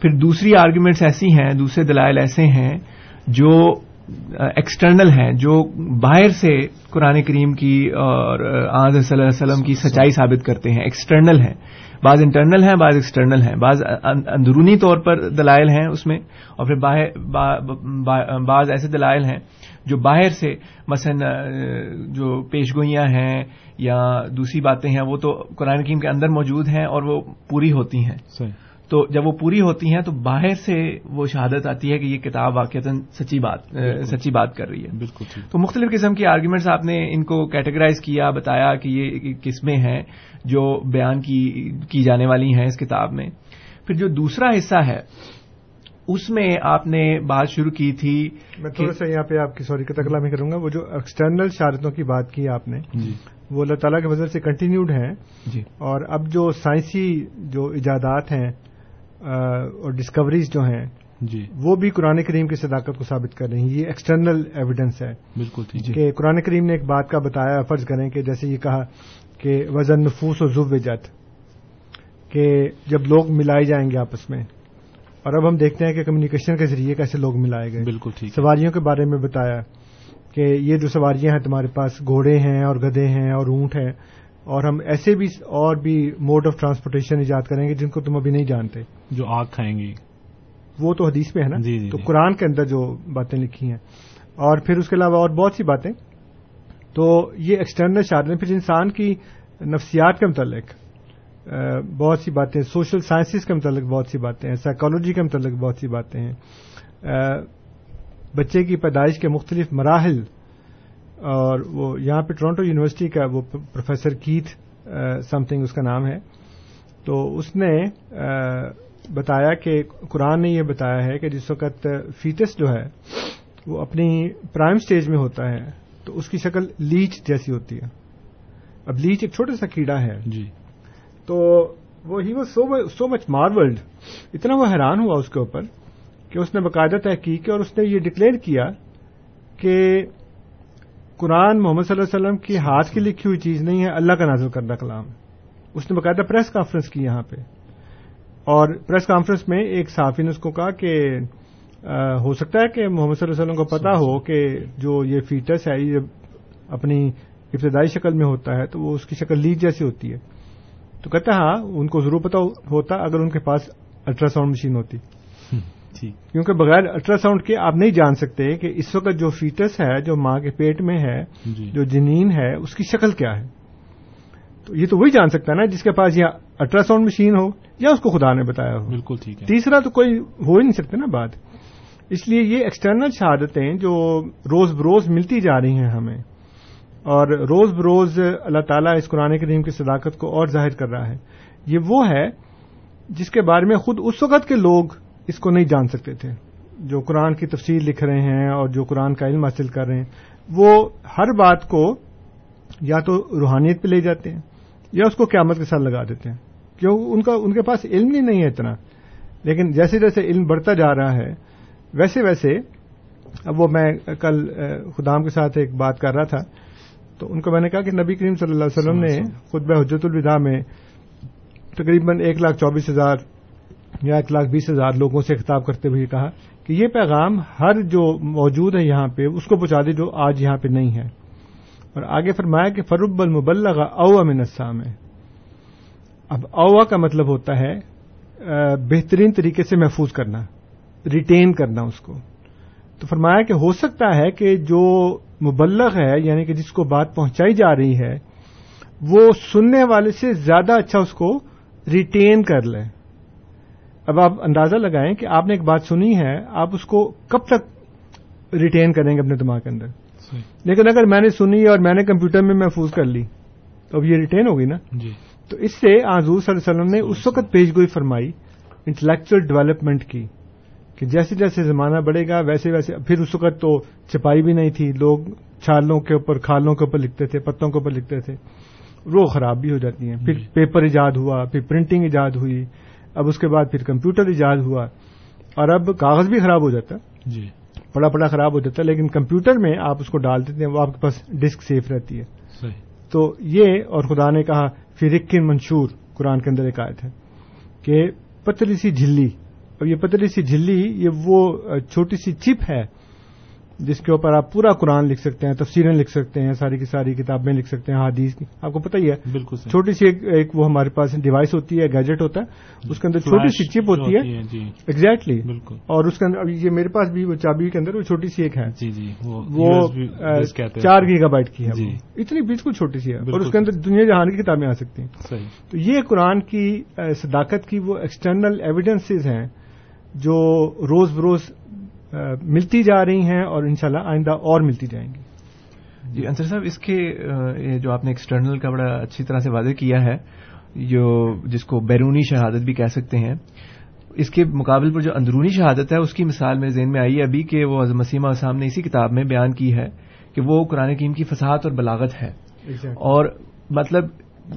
پھر دوسری آرگیومنٹس ایسی ہیں، دوسرے دلائل ایسے ہیں جو Uh, ایکسٹرنل ہیں جو باہر سے قرآن کریم کی اور uh, آج صلی اللہ علیہ وسلم کی سچائی ثابت کرتے ہیں۔ ایکسٹرنل ہیں۔ بعض انٹرنل ہیں، بعض ایکسٹرنل ہیں۔ بعض اندرونی طور پر دلائل ہیں اس میں۔ اور پھر بعض ایسے دلائل ہیں جو باہر سے مثلا uh, جو پیش گوئیاں ہیں یا دوسری باتیں ہیں، وہ تو قرآن کریم کے اندر موجود ہیں اور وہ پوری ہوتی ہیں۔ تو جب وہ پوری ہوتی ہیں تو باہر سے وہ شہادت آتی ہے کہ یہ کتاب واقع سچی بات سچی بات کر رہی ہے۔ بالکل تو مختلف قسم کی آرگیومنٹس آپ نے ان کو کیٹیگرائز کیا بتایا کہ یہ قسمیں ہیں جو بیان کی کی جانے والی ہیں اس کتاب میں۔ پھر جو دوسرا حصہ ہے اس میں آپ نے بات شروع کی تھی میں تھوڑا سا یہاں پہ آپ کی سوری کا تکلا میں کروں گا۔ وہ جو ایکسٹرنل شہادتوں کی بات کی آپ نے جی۔ وہ اللہ تعالیٰ کے وجہ سے کنٹینیوڈ ہیں۔ جی۔ اور اب جو سائنسی جو ایجادات ہیں اور ڈسکوریز جو ہیں جی۔ وہ بھی قرآن کریم کی صداقت کو ثابت کر رہی ہیں۔ یہ ایکسٹرنل ایویڈنس ہے۔ بالکل ٹھیک کہ قرآن کریم نے ایک بات کا بتایا فرض کریں کہ جیسے یہ کہا کہ وزن نفوس و ضو جت کہ جب لوگ ملائے جائیں گے آپس میں اور اب ہم دیکھتے ہیں کہ کمیونیکیشن کے ذریعے کیسے لوگ ملائے گئے۔ بالکل ٹھیک۔ سواریوں کے بارے میں بتایا کہ یہ جو سواریاں ہیں تمہارے پاس گھوڑے ہیں اور گدے ہیں اور اونٹ ہیں اور ہم ایسے بھی اور بھی موڈ آف ٹرانسپورٹیشن ایجاد کریں گے جن کو تم ابھی نہیں جانتے۔ جو آگ کھائیں گی۔ وہ تو حدیث میں ہے نا؟ جی جی تو جی۔ قرآن کے اندر جو باتیں لکھی ہیں۔ اور پھر اس کے علاوہ اور بہت سی باتیں۔ تو یہ ایکسٹرنل شادیں پھر انسان کی نفسیات کے متعلق بہت سی باتیں۔ سوشل سائنسز کے متعلق بہت سی باتیں ہیں۔ سائیکالوجی کے متعلق بہت سی باتیں ہیں۔ بچے کی پیدائش کے مختلف مراحل اور وہ یہاں پہ ٹورانٹو یونیورسٹی کا وہ پروفیسر کیتھ سم تھنگ اس کا نام ہے۔ تو اس نے بتایا کہ قرآن نے یہ بتایا ہے کہ جس وقت فیٹس جو ہے وہ اپنی پرائم سٹیج میں ہوتا ہے تو اس کی شکل لیچ جیسی ہوتی ہے۔ اب لیچ ایک چھوٹا سا کیڑا ہے۔ جی۔ تو وہ ہی واز سو مچ مارولڈ اتنا وہ حیران ہوا اس کے اوپر کہ اس نے باقاعدہ تحقیق کی اور اس نے یہ ڈکلیئر کیا کہ قرآن محمد صلی اللہ علیہ وسلم کی ہاتھ کی لکھی ہوئی چیز نہیں ہے، اللہ کا نازل کردہ کلام۔ اس نے باقاعدہ پریس کانفرنس کی یہاں پہ۔ اور پریس کانفرنس میں ایک صحافی نے اس کو کہا کہ ہو سکتا ہے کہ محمد صلی اللہ علیہ وسلم کو پتا ہو کہ جو یہ فیٹس ہے، یہ اپنی ابتدائی شکل میں ہوتا ہے، تو وہ اس کی شکل لیج جیسی ہوتی ہے۔ تو کہتا ہاں ان کو ضرور پتا ہوتا اگر ان کے پاس الٹرا ساؤنڈ مشین ہوتی کیونکہ بغیر الٹرا ساؤنڈ کے آپ نہیں جان سکتے کہ اس وقت جو فیٹس ہے جو ماں کے پیٹ میں ہے جی۔ جو جنین ہے اس کی شکل کیا ہے؟ تو یہ تو وہی جان سکتا ہے نا جس کے پاس یا الٹرا ساؤنڈ مشین ہو یا اس کو خدا نے بتایا ہو۔ بالکل ٹھیک ہے۔ تیسرا تو کوئی ہو ہی نہیں سکتا نا بات۔ اس لیے یہ ایکسٹرنل شہادتیں جو روز بروز ملتی جا رہی ہیں ہمیں اور روز بروز اللہ تعالیٰ اس قرآن کریم کی صداقت کو اور ظاہر کر رہا ہے۔ یہ وہ ہے جس کے بارے میں خود اس وقت کے لوگ اس کو نہیں جان سکتے تھے۔ جو قرآن کی تفصیل لکھ رہے ہیں اور جو قرآن کا علم حاصل کر رہے ہیں وہ ہر بات کو یا تو روحانیت پہ لے جاتے ہیں یا اس کو قیامت کے ساتھ لگا دیتے ہیں۔ کیوں؟ ان کا ان کے پاس علم ہی نہیں ہے اتنا۔ لیکن جیسے جیسے علم بڑھتا جا رہا ہے ویسے ویسے اب وہ میں کل خدام کے ساتھ ایک بات کر رہا تھا۔ تو ان کو میں نے کہا کہ نبی کریم صلی اللہ علیہ وسلم نے خطبہ حجت الوداع میں تقریباً ایک لاکھ چوبیس ہزار یا ایک لاکھ بیس ہزار لوگوں سے خطاب کرتے ہوئے کہا کہ یہ پیغام ہر جو موجود ہے یہاں پہ، اس کو پہنچا دے جو آج یہاں پہ نہیں ہے اور آگے فرمایا کہ فرب المبلغ او امن السام ہے اب اوا کا مطلب ہوتا ہے بہترین طریقے سے محفوظ کرنا ریٹین کرنا اس کو۔ تو فرمایا کہ ہو سکتا ہے کہ جو مبلغ ہے یعنی کہ جس کو بات پہنچائی جا رہی ہے، وہ سننے والے سے زیادہ اچھا اس کو ریٹین کر لے۔ اب آپ اندازہ لگائیں کہ آپ نے ایک بات سنی ہے آپ اس کو کب تک ریٹین کریں گے اپنے دماغ کے اندر؟ لیکن اگر میں نے سنی اور میں نے کمپیوٹر میں محفوظ کر لی تو اب یہ ریٹین ہوگی نا؟ جی۔ تو اس سے آزور صلی اللہ علیہ وسلم نے اس وقت پیش گوئی فرمائی انٹلیکچل ڈیولپمنٹ کی کہ جیسے جیسے زمانہ بڑھے گا ویسے ویسے پھر اس وقت تو چھپائی بھی نہیں تھی لوگ چھالوں کے اوپر کھالوں کے اوپر لکھتے تھے پتوں کے اوپر لکھتے تھے۔ وہ خراب بھی ہو جاتی ہیں۔ پھر پیپر ایجاد ہوا پھر پرنٹنگ ایجاد ہوئی۔ اب اس کے بعد پھر کمپیوٹر ایجاد ہوا اور اب کاغذ بھی خراب ہو جاتا جی۔ بڑا بڑا خراب ہو جاتا ہے لیکن کمپیوٹر میں آپ اس کو ڈال دیتے ہیں وہ آپ کے پاس ڈسک سیف رہتی ہے۔ صحیح۔ تو یہ اور خدا نے کہا فرقن منشور قرآن کے اندر ایک آیت ہے کہ پتلی سی جھلی اور یہ پتلی سی جھلی یہ وہ چھوٹی سی چپ ہے جس کے اوپر آپ پورا قرآن لکھ سکتے ہیں تفسیریں لکھ سکتے ہیں ساری کی ساری کتابیں لکھ سکتے ہیں حدیث کی۔ آپ کو پتہ ہی ہے۔ بالکل چھوٹی سی ایک, ایک وہ ہمارے پاس ڈیوائس ہوتی ہے گیجٹ ہوتا ہے۔ اس کے اندر چھوٹی سی چپ ہوتی ہے۔ جی۔ ایگزیکٹلی بالکل۔ اور اس کے اندر یہ میرے پاس بھی وہ چابی کے اندر وہ چھوٹی سی ایک ہے۔ جی جی وہ چار گیگا بائٹ کی ہے۔ جی۔ اتنی بالکل چھوٹی سی ہے۔ اور اس کے اندر دنیا جہان کی کتابیں آ سکتی ہیں۔ تو یہ قرآن کی صداقت کی وہ ایکسٹرنل ایویڈنسز ہیں جو روز بروز ملتی جا رہی ہیں اور انشاءاللہ آئندہ اور ملتی جائیں گی۔ جی انصر صاحب اس کے جو آپ نے ایکسٹرنل کا بڑا اچھی طرح سے واضح کیا ہے جو جس کو بیرونی شہادت بھی کہہ سکتے ہیں اس کے مقابل پر جو اندرونی شہادت ہے اس کی مثال میرے ذہن میں آئی ہے ابھی کہ وہ مسیمہ صاحب نے اسی کتاب میں بیان کی ہے کہ وہ قرآن کریم کی فصاحت اور بلاغت ہے۔ اور مطلب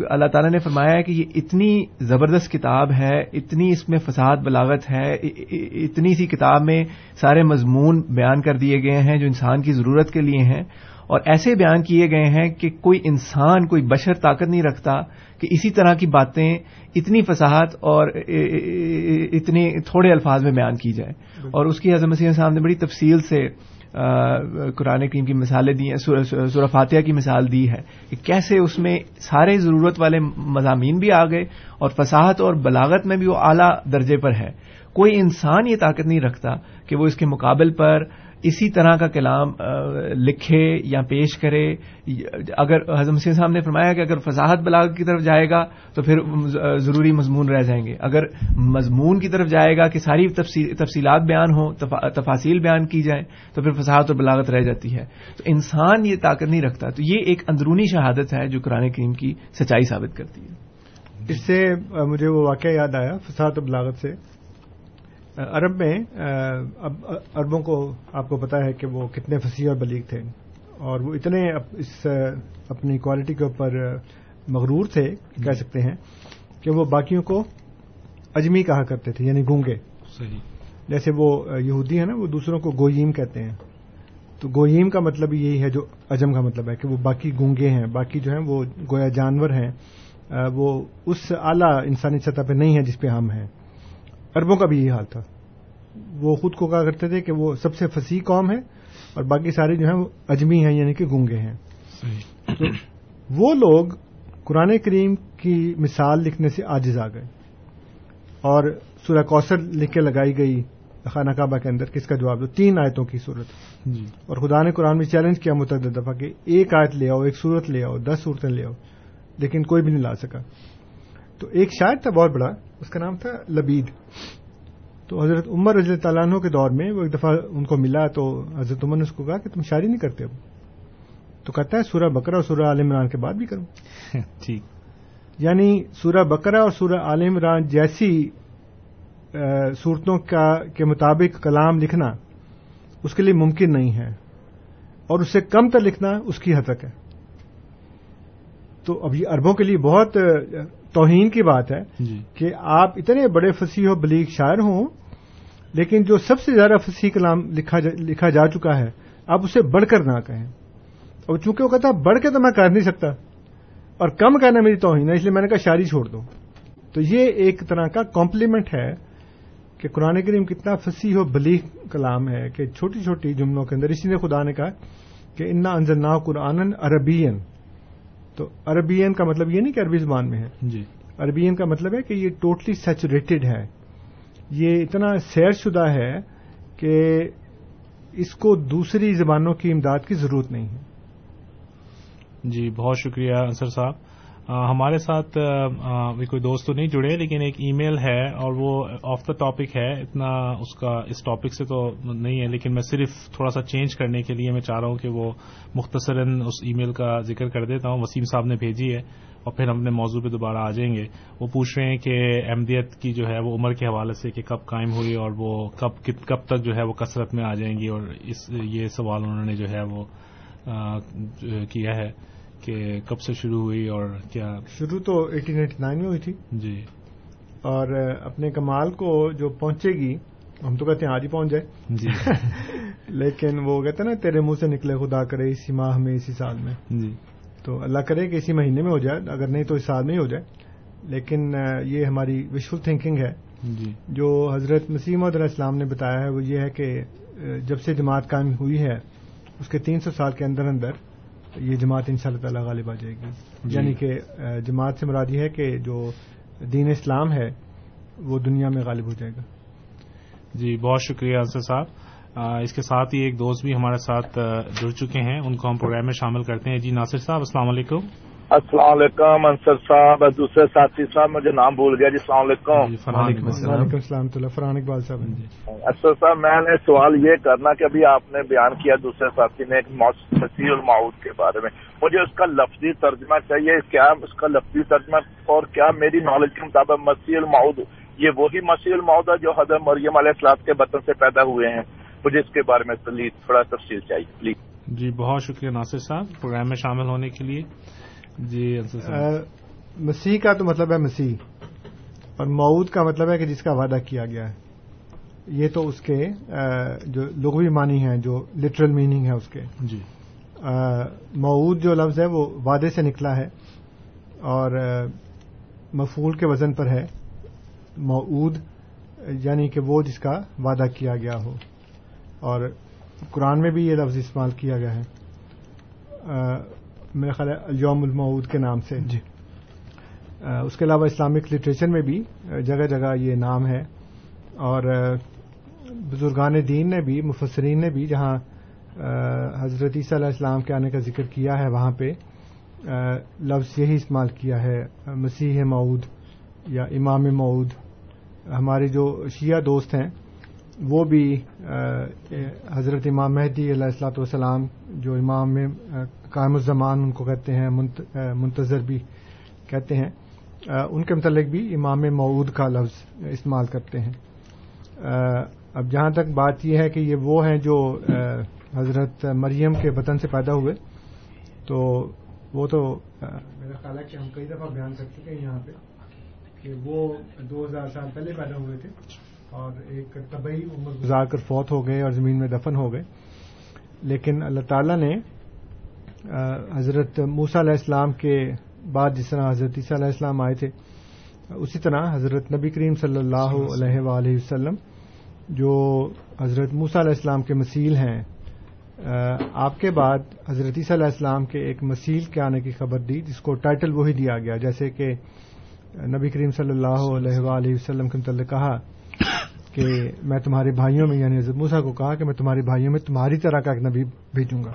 اللہ تعالیٰ نے فرمایا ہے کہ یہ اتنی زبردست کتاب ہے اتنی اس میں فساد بلاغت ہے اتنی سی کتاب میں سارے مضمون بیان کر دیے گئے ہیں جو انسان کی ضرورت کے لیے ہیں اور ایسے بیان کیے گئے ہیں کہ کوئی انسان کوئی بشر طاقت نہیں رکھتا کہ اسی طرح کی باتیں اتنی فصاحت اور اتنے تھوڑے الفاظ میں بیان کی جائے اور اس کی حضرت مسیح صاحب نے بڑی تفصیل سے قرآن کریم کی مثالیں دی ہیں سورہ فاتحہ کی مثال دی ہے کہ کیسے اس میں سارے ضرورت والے مضامین بھی آ گئے اور فصاحت اور بلاغت میں بھی وہ اعلیٰ درجے پر ہے۔ کوئی انسان یہ طاقت نہیں رکھتا کہ وہ اس کے مقابل پر اسی طرح کا کلام لکھے یا پیش کرے، اگر حضرت مسیح صاحب نے فرمایا کہ اگر فضاحت بلاغت کی طرف جائے گا تو پھر ضروری مضمون رہ جائیں گے۔ اگر مضمون کی طرف جائے گا کہ ساری تفصیلات بیان ہوں تفاصیل بیان کی جائیں، تو پھر فضاحت اور بلاغت رہ جاتی ہے۔ تو انسان یہ طاقت نہیں رکھتا۔ تو یہ ایک اندرونی شہادت ہے جو قرآن کریم کی سچائی ثابت کرتی ہے۔ اس سے مجھے وہ واقعہ یاد آیا فساد و بلاغت سے۔ عرب میں اب عربوں کو آپ کو پتا ہے کہ وہ کتنے فصیح اور بلیغ تھے۔ اور وہ اتنے اس اپنی کوالٹی کے اوپر مغرور تھے کہہ سکتے ہیں کہ وہ باقیوں کو اجمی کہا کرتے تھے یعنی گونگے۔ صحیح۔ جیسے وہ یہودی ہیں نا وہ دوسروں کو گوئیم کہتے ہیں۔ تو گوئیم کا مطلب یہی ہے جو اجم کا مطلب ہے کہ وہ باقی گونگے ہیں باقی جو ہیں وہ گویا جانور ہیں۔ وہ اس اعلیٰ انسانی سطح پہ نہیں ہے جس پہ ہم ہیں۔ اربوں کا بھی یہی حال تھا۔ وہ خود کو کہا کرتے تھے کہ وہ سب سے فصیح قوم ہے اور باقی سارے جو ہیں وہ اجمی ہیں یعنی کہ گونگے ہیں۔ تو وہ لوگ قرآن کریم کی مثال لکھنے سے آجز آ گئے۔ اور سورہ کوثر لکھ کے لگائی گئی خانہ کعبہ کے اندر کس کا جواب؟ دو تین آیتوں کی صورت۔ جی۔ اور خدا نے قرآن میں چیلنج کیا متعدد دفعہ کہ ایک آیت لے آؤ ایک صورت لے آؤ دس صورتیں لے آؤ لیکن کوئی بھی نہیں لا سکا۔ تو ایک شاعر تھا بہت بڑا اس کا نام تھا لبید۔ تو حضرت عمر رضی اللہ تعالیٰ عنہ کے دور میں وہ ایک دفعہ ان کو ملا تو حضرت عمر نے اس کو کہا کہ تم شاعری نہیں کرتے اب۔ تو کہتا ہے سورہ بکرا اور سورہ عال عمران کے بعد بھی کروں۔ ٹھیک [LAUGHS] یعنی سورہ بکرا اور سورہ عال عمران جیسی صورتوں کا کے مطابق کلام لکھنا اس کے لیے ممکن نہیں ہے۔ اور اس سے کم تر لکھنا اس کی حد تک ہے۔ تو اب یہ اربوں کے لیے بہت توہین کی بات ہے جی۔ کہ آپ اتنے بڑے فصیح و بلیغ شاعر ہوں لیکن جو سب سے زیادہ فصیح کلام لکھا جا لکھا جا چکا ہے آپ اسے بڑھ کر نہ کہیں۔ اور چونکہ وہ کہتا بڑھ کے تو میں کر نہیں سکتا اور کم کہنا میری توہین ہے اس لیے میں نے کہا شاعری چھوڑ دو۔ تو یہ ایک طرح کا کمپلیمنٹ ہے کہ قرآن کریم کتنا فصیح و بلیغ کلام ہے کہ چھوٹی چھوٹی جملوں کے اندر۔ اسی نے خدا نے کہا کہ انا انزلنا قرآن عربین تو عربین کا مطلب یہ نہیں کہ عربی زبان میں ہے۔ جی۔ عربین کا مطلب ہے کہ یہ ٹوٹلی سیچوریٹڈ ہے۔ یہ اتنا سیر شدہ ہے کہ اس کو دوسری زبانوں کی امداد کی ضرورت نہیں ہے۔ جی بہت شکریہ انصر صاحب۔ ہمارے ساتھ بھی کوئی دوست تو نہیں جڑے، لیکن ایک ای میل ہے اور وہ آف دا ٹاپک ہے، اتنا اس کا، اس ٹاپک سے تو نہیں ہے، لیکن میں صرف تھوڑا سا چینج کرنے کے لیے میں چاہ رہا ہوں کہ وہ مختصراً اس ای میل کا ذکر کر دیتا ہوں۔ وسیم صاحب نے بھیجی ہے اور پھر ہم اپنے موضوع پہ دوبارہ آ جائیں گے۔ وہ پوچھ رہے ہیں کہ احمدیت کی جو ہے وہ عمر کے حوالے سے کہ کب قائم ہوئی اور وہ کب کب تک جو ہے وہ کثرت میں آ جائیں گی اور اس، یہ سوال انہوں نے جو ہے وہ کیا ہے۔ کہ کب سے شروع ہوئی اور کیا؟ شروع تو ایٹین ایٹی نائن میں ہوئی تھی۔ جی۔ اور اپنے کمال کو جو پہنچے گی ہم تو کہتے ہیں آج ہی پہنچ جائے۔ جی۔ [LAUGHS] لیکن وہ کہتے ہیں نا تیرے منہ سے نکلے خدا کرے اسی ماہ میں اسی سال میں۔ جی۔ تو اللہ کرے کہ اسی مہینے میں ہو جائے اگر نہیں تو اس سال میں ہی ہو جائے۔ لیکن یہ ہماری وشفل تھنکنگ ہے۔ جی۔ جو حضرت مسیم علیہ السلام نے بتایا ہے وہ یہ ہے کہ جب سے جماعت قائم ہوئی ہے اس کے تین سو سال کے اندر اندر یہ جماعت ان شاء اللہ تعالی غالب آ جائے گی۔ جی۔ یعنی کہ جماعت سے مراد یہ ہے کہ جو دین اسلام ہے وہ دنیا میں غالب ہو جائے گا۔ جی بہت شکریہ انصر صاحب۔ اس کے ساتھ ہی ایک دوست بھی ہمارے ساتھ جڑ چکے ہیں۔ ان کو ہم پروگرام میں شامل کرتے ہیں۔ جی ناصر صاحب السلام علیکم۔ السلام علیکم انصر صاحب دوسرے ساتھی صاحب مجھے نام بھول گیا جی السلام علیکم۔ جی وعلیکم السلام۔ وعلیکم السلام تو فرحان اقبال صاحب۔ جی۔ انصر صاحب میں نے سوال یہ کرنا کہ ابھی آپ نے بیان کیا دوسرے ساتھی نے ایک مسیح المعود کے بارے میں۔ مجھے اس کا لفظی ترجمہ چاہیے کیا اس کا لفظی ترجمہ اور کیا میری نالج کے مطابق مسیح المعود یہ وہی مسیح المعود ہے جو حضرت مریم علیہ السلام کے بطن سے پیدا ہوئے ہیں۔ مجھے اس کے بارے میں تھوڑا تفصیل چاہیے پلیز۔ جی بہت شکریہ ناصر صاحب پروگرام میں شامل ہونے کے لیے۔ جی مسیح کا تو مطلب ہے مسیح اور معود کا مطلب ہے کہ جس کا وعدہ کیا گیا ہے۔ یہ تو اس کے جو لغوی معنی ہیں جو لٹرل میننگ ہے اس کے۔ جی۔ معود جو لفظ ہے وہ وعدے سے نکلا ہے اور مفول کے وزن پر ہے۔ معود یعنی کہ وہ جس کا وعدہ کیا گیا ہو۔ اور قرآن میں بھی یہ لفظ استعمال کیا گیا ہے۔ میرا خیال ہے الوم المعود کے نام سے۔ جی۔ اس کے علاوہ اسلامک لٹریچر میں بھی جگہ جگہ یہ نام ہے۔ اور بزرگان دین نے بھی مفسرین نے بھی جہاں حضرت عیسیٰ علیہ السلام کے آنے کا ذکر کیا ہے وہاں پہ لفظ یہی استعمال کیا ہے مسیح معود یا امام معود ہمارے جو شیعہ دوست ہیں وہ بھی حضرت امام مہدی علیہ السلاۃ والسلام جو امام میں قائم الزمان ان کو کہتے ہیں منتظر بھی کہتے ہیں ان کے متعلق بھی امام معود کا لفظ استعمال کرتے ہیں۔ اب جہاں تک بات یہ ہے کہ یہ وہ ہیں جو حضرت مریم کے وطن سے پیدا ہوئے، تو وہ تو میرا خیال ہے کہ ہم کئی دفعہ بیان کر چکے ہیں یہاں پہ کہ وہ دو ہزار سال پہلے پیدا ہوئے تھے۔ اور ایک طبی عمر گزار کر فوت ہو گئے اور زمین میں دفن ہو گئے۔ لیکن اللہ تعالیٰ نے حضرت موسا علیہ السلام کے بعد جس طرح حضرت عیسیٰ علیہ السلام آئے تھے، اسی طرح حضرت نبی کریم صلی اللہ علیہ وآلہ وسلم جو حضرت موسا علیہ السلام کے مسیل ہیں آپ کے بعد حضرت عیسیٰ علیہ السلام کے ایک مسیل کے آنے کی خبر دی، جس کو ٹائٹل وہی دیا گیا۔ جیسے کہ نبی کریم صلی اللہ علیہ وآلہ وسلم کے متعلق کہا کہ میں تمہارے بھائیوں میں یعنی حضرت موسا کو کہا کہ میں تمہارے بھائیوں میں تمہاری طرح کا ایک نبی بھیجوں گا۔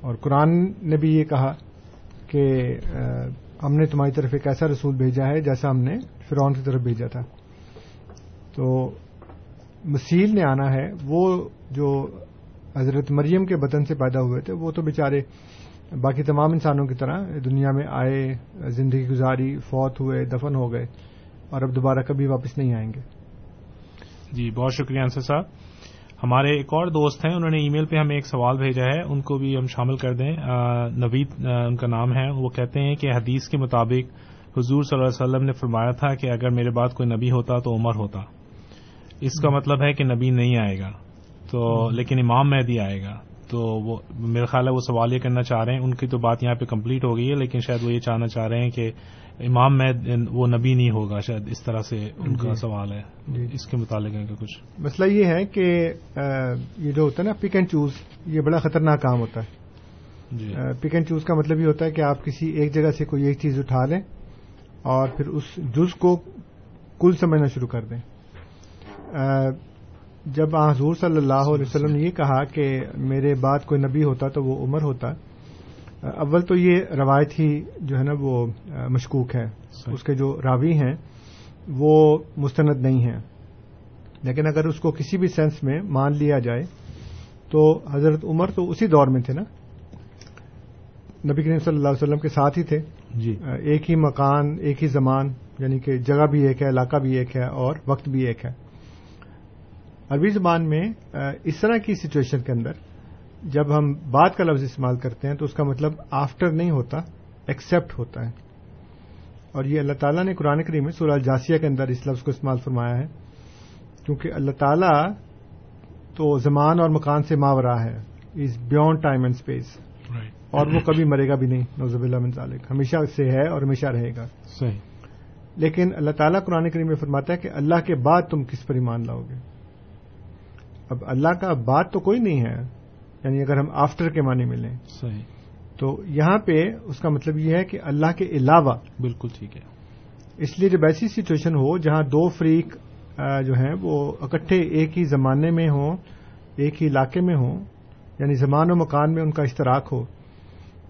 اور قرآن نے بھی یہ کہا کہ ہم نے تمہاری طرف ایک ایسا رسول بھیجا ہے جیسا ہم نے فرعون کی طرف بھیجا تھا۔ تو مسیل نے آنا ہے، وہ جو حضرت مریم کے بطن سے پیدا ہوئے تھے، وہ تو بیچارے باقی تمام انسانوں کی طرح دنیا میں آئے، زندگی گزاری، فوت ہوئے، دفن ہو گئے اور اب دوبارہ کبھی واپس نہیں آئیں گے۔ جی بہت شکریہ انصر صاحب۔ ہمارے ایک اور دوست ہیں، انہوں نے ای میل پہ ہمیں ایک سوال بھیجا ہے، ان کو بھی ہم شامل کر دیں۔ نوید ان کا نام ہے۔ وہ کہتے ہیں کہ حدیث کے مطابق حضور صلی اللہ علیہ وسلم نے فرمایا تھا کہ اگر میرے بعد کوئی نبی ہوتا تو عمر ہوتا۔ اس کا مطلب ہے کہ نبی نہیں آئے گا۔ تو لیکن امام مہدی آئے گا۔ تو وہ میرا خیال ہے وہ سوال یہ کرنا چاہ رہے ہیں۔ ان کی تو بات یہاں پہ کمپلیٹ ہو گئی ہے لیکن شاید وہ یہ چاہنا چاہ رہے ہیں کہ امام میں وہ نبی نہیں ہوگا شاید اس طرح سے ان کا سوال ہے۔ جی۔ اس کے متعلق ہے کہ کچھ۔ مسئلہ یہ ہے کہ یہ جو ہوتا ہے نا پک اینڈ چوز یہ بڑا خطرناک کام ہوتا ہے۔ جی۔ پک اینڈ چوز کا مطلب یہ ہوتا ہے کہ آپ کسی ایک جگہ سے کوئی ایک چیز اٹھا لیں اور پھر اس جز کو کل سمجھنا شروع کر دیں۔ جب حضور صلی اللہ علیہ وسلم نے یہ کہا کہ میرے بعد کوئی نبی ہوتا تو وہ عمر ہوتا اول تو یہ روایت ہی جو ہے نا وہ مشکوک ہے۔ اس کے جو راوی ہیں وہ مستند نہیں ہیں۔ لیکن اگر اس کو کسی بھی سینس میں مان لیا جائے تو حضرت عمر تو اسی دور میں تھے نا۔ نبی کریم صلی اللہ علیہ وسلم کے ساتھ ہی تھے۔ جی۔ ایک ہی مکان ایک ہی زمان یعنی کہ جگہ بھی ایک ہے علاقہ بھی ایک ہے اور وقت بھی ایک ہے۔ عربی زبان میں اس طرح کی سچویشن کے اندر جب ہم بات کا لفظ استعمال کرتے ہیں تو اس کا مطلب آفٹر نہیں ہوتا ایکسپٹ ہوتا ہے۔ اور یہ اللہ تعالیٰ نے قرآن کریم میں سورہ جاسیہ کے اندر اس لفظ کو استعمال فرمایا ہے۔ کیونکہ اللہ تعالیٰ تو زمان اور مکان سے ماورا ہے۔ Is beyond time and space اور وہ کبھی مرے گا بھی نہیں۔ نوزب اللہ منظالک ہمیشہ سے ہے اور ہمیشہ رہے گا۔ صحیح۔ لیکن اللہ تعالیٰ قرآن کریم میں فرماتا ہے کہ اللہ کے بعد تم کس پر ایمان لاؤ گے؟ اب اللہ کا بات تو کوئی نہیں ہے یعنی اگر ہم آفٹر کے معنی میں لیں۔ صحیح۔ تو یہاں پہ اس کا مطلب یہ ہے کہ اللہ کے علاوہ۔ بالکل ٹھیک ہے۔ اس لیے جب ایسی سچویشن ہو جہاں دو فریق جو ہیں وہ اکٹھے ایک ہی زمانے میں ہوں ایک ہی علاقے میں ہوں یعنی زمان و مکان میں ان کا اشتراک ہو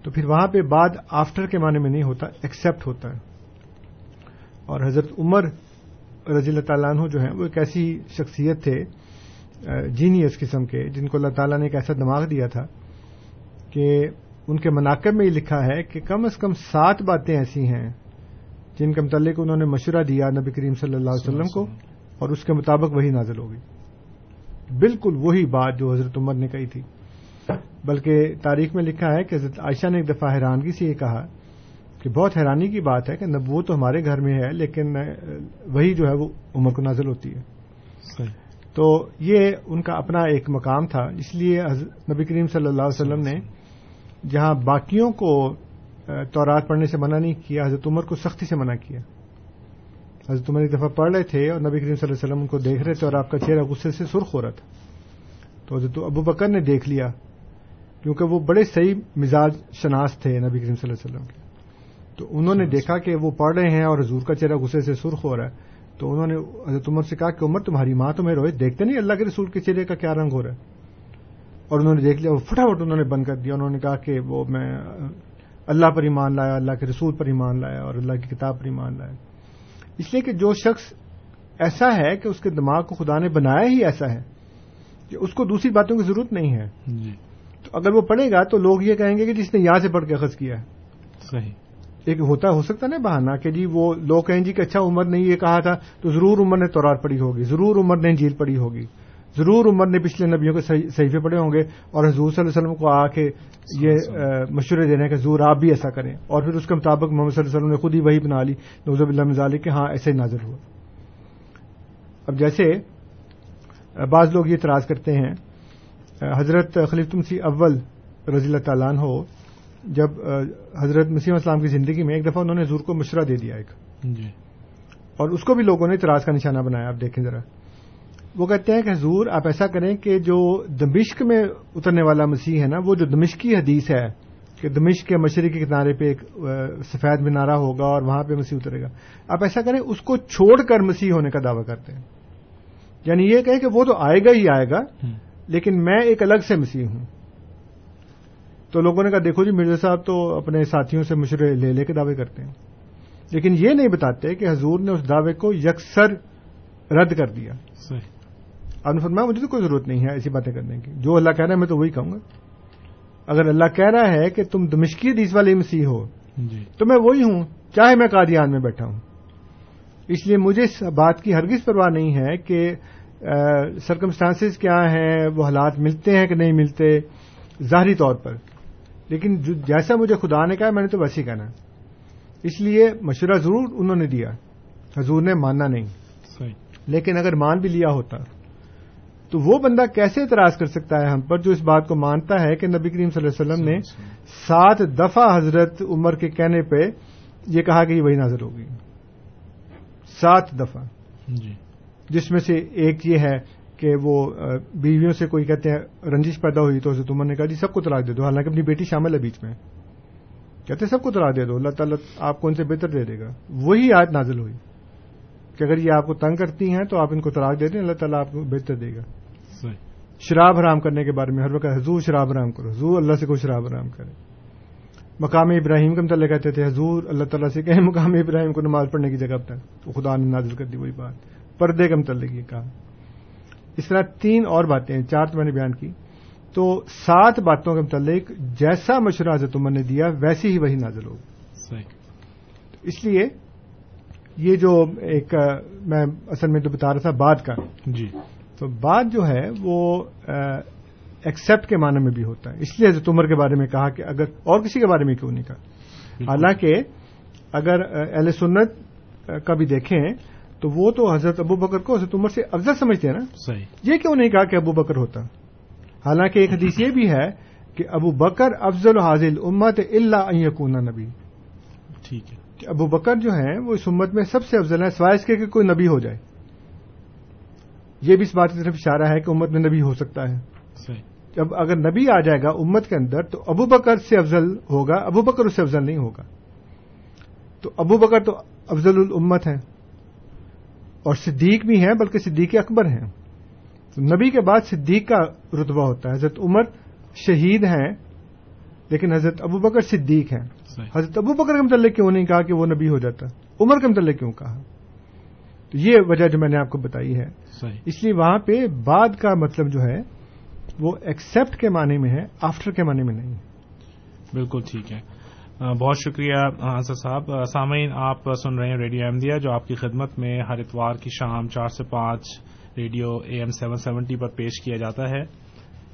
تو پھر وہاں پہ بعد آفٹر کے معنی میں نہیں ہوتا ایکسپٹ ہوتا ہے۔ اور حضرت عمر رضی اللہ تعالیٰ عنہ جو ہیں وہ ایک ایسی شخصیت تھے جینیس قسم کے، جن کو اللہ تعالیٰ نے ایک ایسا دماغ دیا تھا کہ ان کے مناقب میں یہ لکھا ہے کہ کم از کم سات باتیں ایسی ہیں جن کے متعلق انہوں نے مشورہ دیا نبی کریم صلی اللہ علیہ وسلم کو اور اس کے مطابق وہی نازل ہو گئی۔ بالکل وہی بات جو حضرت عمر نے کہی تھی۔ بلکہ تاریخ میں لکھا ہے کہ حضرت عائشہ نے ایک دفعہ حیرانگی سے یہ کہا کہ بہت حیرانی کی بات ہے کہ نبوت تو ہمارے گھر میں ہے، لیکن وہی جو ہے وہ عمر کو نازل ہوتی ہے۔ تو یہ ان کا اپنا ایک مقام تھا۔ اس لیے نبی کریم صلی اللہ علیہ وسلم نے جہاں باقیوں کو تورات پڑھنے سے منع نہیں کیا حضرت عمر کو سختی سے منع کیا۔ حضرت عمر ایک دفعہ پڑھ رہے تھے اور نبی کریم صلی اللہ علیہ وسلم ان کو دیکھ رہے تھے اور آپ کا چہرہ غصے سے سرخ ہو رہا تھا۔ تو حضرت ابو بکر نے دیکھ لیا کیونکہ وہ بڑے صحیح مزاج شناس تھے نبی کریم صلی اللہ علیہ وسلم کے۔ تو انہوں نے دیکھا کہ وہ پڑھ رہے ہیں اور حضور کا چہرہ غصے سے سرخ ہو رہا ہے۔ تو انہوں نے حضرت عمر سے کہا کہ عمر تمہاری ماں تمہیں روئے دیکھتے نہیں اللہ کے رسول کے چہرے کا کیا رنگ ہو رہا ہے؟ اور انہوں نے دیکھ لیا وہ فٹافٹ انہوں نے بند کر دیا انہوں نے کہا کہ وہ میں اللہ پر ایمان لایا اللہ کے رسول پر ایمان لایا اور اللہ کی کتاب پر ایمان لایا۔ اس لیے کہ جو شخص ایسا ہے کہ اس کے دماغ کو خدا نے بنایا ہی ایسا ہے کہ اس کو دوسری باتوں کی ضرورت نہیں ہے۔ جی۔ تو اگر وہ پڑھے گا تو لوگ یہ کہیں گے کہ جس نے یہاں سے پڑھ کے اخذ کیا ہے۔ صحیح۔ ایک ہوتا ہو سکتا نا بہانا کہ جی وہ لوگ کہیں جی کہ اچھا عمر نے یہ کہا تھا تو ضرور عمر نے تورار پڑی ہوگی ضرور عمر نے جیل پڑی ہوگی ضرور عمر نے پچھلے نبیوں کے صحیفے پڑے ہوں گے اور حضور صلی اللہ علیہ وسلم کو آ کے یہ مشورے دینے کہ ضرور آپ بھی ایسا کریں۔ اور پھر اس کے مطابق محمد صلی اللہ علیہ وسلم نے خود ہی وہی بنا لی۔ نوزب اللہ مزالی کہ ہاں ایسے ہی نازل ہوا۔ اب جیسے بعض لوگ یہ اعتراض کرتے ہیں حضرت خلیف تمسی اول رضی اللہ تعالیٰ ہو جب حضرت مسیم اسلام کی زندگی میں ایک دفعہ انہوں نے حضور کو مشورہ دے دیا ایک۔ جی۔ اور اس کو بھی لوگوں نے اعتراض کا نشانہ بنایا آپ دیکھیں ذرا۔ وہ کہتے ہیں کہ حضور آپ ایسا کریں کہ جو دمشق میں اترنے والا مسیح ہے نا وہ جو دمشقی حدیث ہے کہ دمشق کے مشرقی کنارے پہ ایک سفید مینارہ ہوگا اور وہاں پہ مسیح اترے گا۔ آپ ایسا کریں اس کو چھوڑ کر مسیح ہونے کا دعوی کرتے ہیں۔ یعنی یہ کہیں کہ وہ تو آئے گا ہی آئے گا لیکن میں ایک الگ سے مسیح ہوں۔ تو لوگوں نے کہا دیکھو جی مرزا صاحب تو اپنے ساتھیوں سے مشورے لے لے کے دعوے کرتے ہیں۔ لیکن یہ نہیں بتاتے کہ حضور نے اس دعوے کو یکسر رد کر دیا۔ آپ نے فرمایا مجھے تو کوئی ضرورت نہیں ہے ایسی باتیں کرنے کی۔ جو اللہ کہہ رہا ہے میں تو وہی کہوں گا۔ اگر اللہ کہہ رہا ہے کہ تم دمشقی حدیث والے مسیح ہو جی۔ تو میں وہی ہوں چاہے میں قادیان میں بیٹھا ہوں۔ اس لیے مجھے اس بات کی ہرگز پرواہ نہیں ہے کہ سرکمسٹانسز کیا ہیں وہ حالات ملتے ہیں کہ نہیں ملتے۔ ظاہری طور پر لیکن جیسا مجھے خدا نے کہا میں نے تو ویسے ہی کہنا ہے۔ اس لیے مشورہ ضرور انہوں نے دیا۔ حضور نے ماننا نہیں۔ صحیح۔ لیکن اگر مان بھی لیا ہوتا تو وہ بندہ کیسے اعتراض کر سکتا ہے ہم پر جو اس بات کو مانتا ہے کہ نبی کریم صلی اللہ علیہ وسلم نے سات دفعہ حضرت عمر کے کہنے پہ یہ کہا کہ یہ وہی نازل ہوگی۔ سات دفعہ۔ جی۔ جس میں سے ایک یہ ہے کہ وہ بیویوں سے کوئی کہتے ہیں رنجش پیدا ہوئی تو حضرت عمر نے کہا جی سب کو طلاق دے دو حالانکہ اپنی بیٹی شامل ہے بیچ میں۔ کہتے ہیں سب کو طلاق دے دو اللہ تعالیٰ آپ کو ان سے بہتر دے دے گا۔ وہی آیت نازل ہوئی کہ اگر یہ آپ کو تنگ کرتی ہیں تو آپ ان کو طلاق دے دیں اللہ تعالیٰ آپ کو بہتر دے گا۔ صحیح۔ شراب حرام کرنے کے بارے میں ہر وقت حضور شراب حرام کرو حضور اللہ سے کوئی شراب حرام کرے۔ مقام ابراہیم کے متعلق کہتے تھے حضور اللہ تعالیٰ سے کہیں مقام ابراہیم کو نماز پڑھنے کی جگہ پر تو خدا نے نازل کر دی وہی بات۔ پردے کے متعلق یہ کہا اس طرح تین اور باتیں ہیں چار تو میں نے بیان کی۔ تو سات باتوں کے متعلق جیسا مشورہ حضرت عمر نے دیا ویسی ہی وہی نازل ہوگی۔ اس لیے یہ جو ایک میں اصل میں تو بتا رہا تھا بعد کا۔ جی۔ تو بات جو ہے وہ ایکسپٹ کے معنی میں بھی ہوتا ہے۔ اس لیے حضرت عمر کے بارے میں کہا کہ اگر اور کسی کے بارے میں کیوں نہیں کہا۔ حالانکہ اگر اہل سنت کا بھی دیکھیں تو وہ تو حضرت ابو بکر کو حضرت عمر سے افضل سمجھتے ہیں نا؟ صحیح۔ یہ کیوں نہیں کہا کہ ابو بکر ہوتا؟ حالانکہ ایک حدیث یہ بھی ہے کہ ابو بکر افضل حاضل امت اللہ یقون نبی۔ ٹھیک ہے۔ کہ ابو بکر جو ہیں وہ اس امت میں سب سے افضل ہیں سوائے اس کے کہ کوئی نبی ہو جائے۔ یہ بھی اس بات کی طرف اشارہ ہے کہ امت میں نبی ہو سکتا ہے۔ صحیح۔ جب اگر نبی آ جائے گا امت کے اندر تو ابو بکر سے افضل ہوگا ابو بکر اس سے افضل نہیں ہوگا۔ تو ابو بکر تو افضل الامت ہیں۔ اور صدیق بھی ہیں بلکہ صدیق اکبر ہیں۔ تو نبی کے بعد صدیق کا رتبہ ہوتا ہے۔ حضرت عمر شہید ہیں لیکن حضرت ابو بکر صدیق ہیں۔ حضرت ابو بکر کے متعلق کیوں نہیں کہا کہ وہ نبی ہو جاتا؟ عمر کے متعلق کیوں کہا؟ تو یہ وجہ جو میں نے آپ کو بتائی ہے۔ اس لیے وہاں پہ بعد کا مطلب جو ہے وہ ایکسپٹ کے معنی میں ہے آفٹر کے معنی میں نہیں۔ بالکل ٹھیک ہے۔ بہت شکریہ انصر صاحب۔ سامعین، آپ سن رہے ہیں ریڈیو احمدیہ جو آپ کی خدمت میں ہر اتوار کی شام چار سے پانچ radio A M seven seventy پر پیش کیا جاتا ہے۔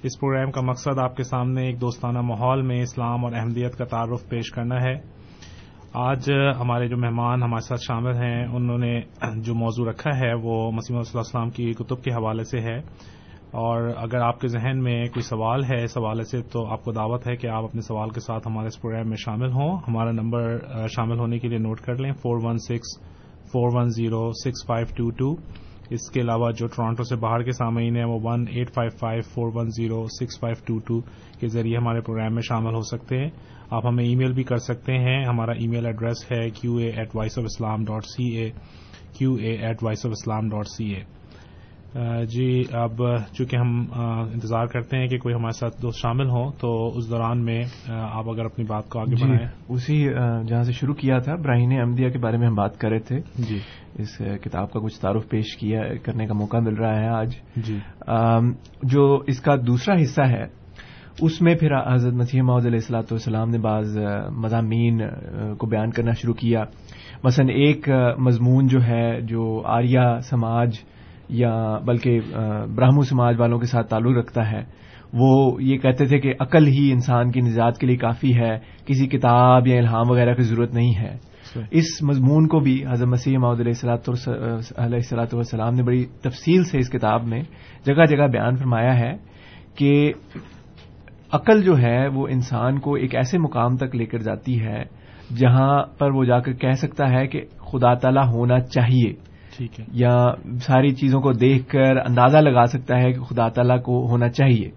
اس پروگرام کا مقصد آپ کے سامنے ایک دوستانہ ماحول میں اسلام اور احمدیت کا تعارف پیش کرنا ہے۔ آج ہمارے جو مہمان ہمارے ساتھ شامل ہیں، انہوں نے جو موضوع رکھا ہے، وہ مسیم صلی اللہ علیہ وسلم کی کتب کے حوالے سے ہے۔ اور اگر آپ کے ذہن میں کوئی سوال ہے، اس حوالے سے تو آپ کو دعوت ہے کہ آپ اپنے سوال کے ساتھ ہمارے اس پروگرام میں شامل ہوں۔ ہمارا نمبر شامل ہونے کے لیے نوٹ کر لیں four one six four one zero six five two two اس کے علاوہ جو ٹورانٹو سے باہر کے سامعین ہیں، وہ one eight five five four one zero six five two two کے ذریعے ہمارے پروگرام میں شامل ہو سکتے ہیں۔ آپ ہمیں ای میل بھی کر سکتے ہیں۔ ہمارا ای میل ایڈریس ہے Q A at voice of Islam dot C A Q A at voice of Islam dot C A جی اب چونکہ ہم انتظار کرتے ہیں کہ کوئی ہمارے ساتھ دوست شامل ہوں تو اس دوران میں آپ اگر اپنی بات کو آگے جی بڑھائیں۔ اسی جہاں سے شروع کیا تھا براہین احمدیہ کے بارے میں ہم بات کر رہے تھے۔ جی۔ اس کتاب کا کچھ تعارف پیش کیا کرنے کا موقع مل رہا ہے آج۔ جی۔ جو اس کا دوسرا حصہ ہے اس میں پھر حضرت مسیح معود علیہ السلاۃ والسلام نے بعض مضامین کو بیان کرنا شروع کیا۔ مثلا ایک مضمون جو ہے جو آریہ سماج یا بلکہ آ، براہمو سماج والوں کے ساتھ تعلق رکھتا ہے وہ یہ کہتے تھے کہ عقل ہی انسان کی نجات کے لیے کافی ہے کسی کتاب یا الہام وغیرہ کی ضرورت نہیں ہے۔ اس مضمون کو بھی حضرت مسیح معود علیہ السلاۃ علیہ السلاۃ والسلام نے بڑی تفصیل سے اس کتاب میں جگہ جگہ بیان فرمایا ہے کہ عقل جو ہے وہ انسان کو ایک ایسے مقام تک لے کر جاتی ہے جہاں پر وہ جا کر کہہ سکتا ہے کہ خدا تعالی ہونا چاہیے۔ یا ساری چیزوں کو دیکھ کر اندازہ لگا سکتا ہے کہ خدا تعالیٰ کو ہونا چاہیے۔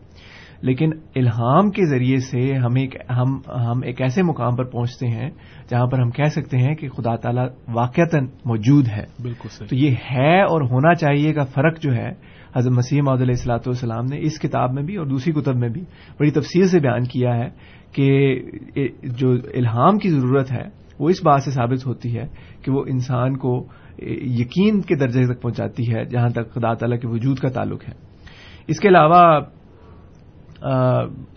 لیکن الہام کے ذریعے سے ہم ایک ہم ہم ایک ایسے مقام پر پہنچتے ہیں جہاں پر ہم کہہ سکتے ہیں کہ خدا تعالیٰ واقعتا موجود ہے۔ بالکل تو یہ ہے اور ہونا چاہیے کا فرق جو ہے حضرت مسیح محدود علیہ السلاۃ والسلام نے اس کتاب میں بھی اور دوسری کتب میں بھی بڑی تفصیل سے بیان کیا ہے کہ جو الہام کی ضرورت ہے وہ اس بات سے ثابت ہوتی ہے کہ وہ انسان کو یقین کے درجے تک پہنچاتی ہے، جہاں تک خدا تعالیٰ کے وجود کا تعلق ہے۔ اس کے علاوہ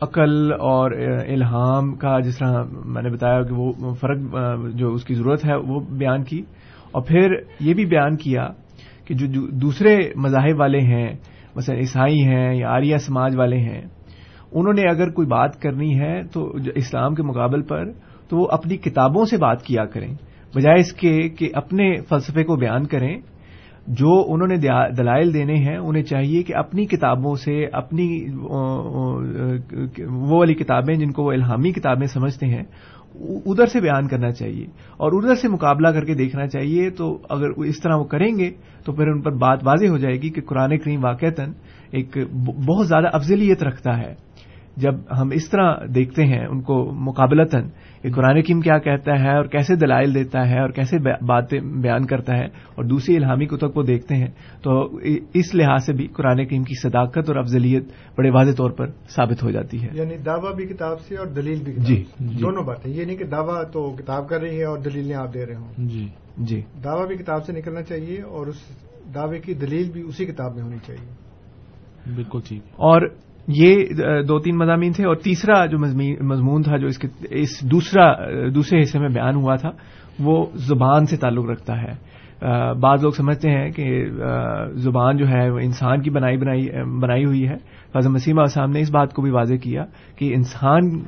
عقل اور الہام کا جس طرح میں نے بتایا کہ وہ فرق جو اس کی ضرورت ہے، وہ بیان کی۔ اور پھر یہ بھی بیان کیا کہ جو دوسرے مذاہب والے ہیں، مثلا عیسائی ہیں یا آریہ سماج والے ہیں، انہوں نے اگر کوئی بات کرنی ہے تو اسلام کے مقابل پر تو وہ اپنی کتابوں سے بات کیا کریں۔ بجائے اس کے کہ اپنے فلسفے کو بیان کریں، جو انہوں نے دلائل دینے ہیں، انہیں چاہیے کہ اپنی کتابوں سے اپنی وہ والی کتابیں جن کو وہ الہامی کتابیں سمجھتے ہیں ادھر سے بیان کرنا چاہیے۔ اور ادھر سے مقابلہ کر کے دیکھنا چاہیے، تو اگر اس طرح وہ کریں گے، تو پھر ان پر بات واضح ہو جائے گی کہ قرآن کریم واقعتاً ایک بہت زیادہ افضلیت رکھتا ہے۔ جب ہم اس طرح دیکھتے ہیں، ان کو مقابلتاً کہ قرآن کیم کیا کہتا ہے اور کیسے دلائل دیتا ہے اور کیسے باتیں بیان کرتا ہے اور دوسری الہامی کتب کو دیکھتے ہیں تو اس لحاظ سے بھی قرآن کریم کی صداقت اور افضلیت بڑے واضح طور پر ثابت ہو جاتی ہے۔ یعنی دعویٰ بھی کتاب سے اور دلیل بھی جی۔ دونوں باتیں۔ یہ نہیں کہ دعویٰ تو کتاب کر رہی ہے اور دلیلیں آپ دے رہے ہوں۔ جی جی۔ دعویٰ بھی کتاب سے نکلنا چاہیے اور اس دعوے کی دلیل بھی اسی کتاب میں ہونی چاہیے۔ بالکل ٹھیک۔ اور یہ دو تین مضامین تھے اور تیسرا جو مضمون تھا جو اس کے، اس دوسرا دوسرے حصے میں بیان ہوا تھا، وہ زبان سے تعلق رکھتا ہے۔ بعض لوگ سمجھتے ہیں کہ زبان جو ہے وہ انسان کی بنائی بنائی بنائی ہوئی ہے۔ فضل مسیمہ صاحب نے اس بات کو بھی واضح کیا کہ انسان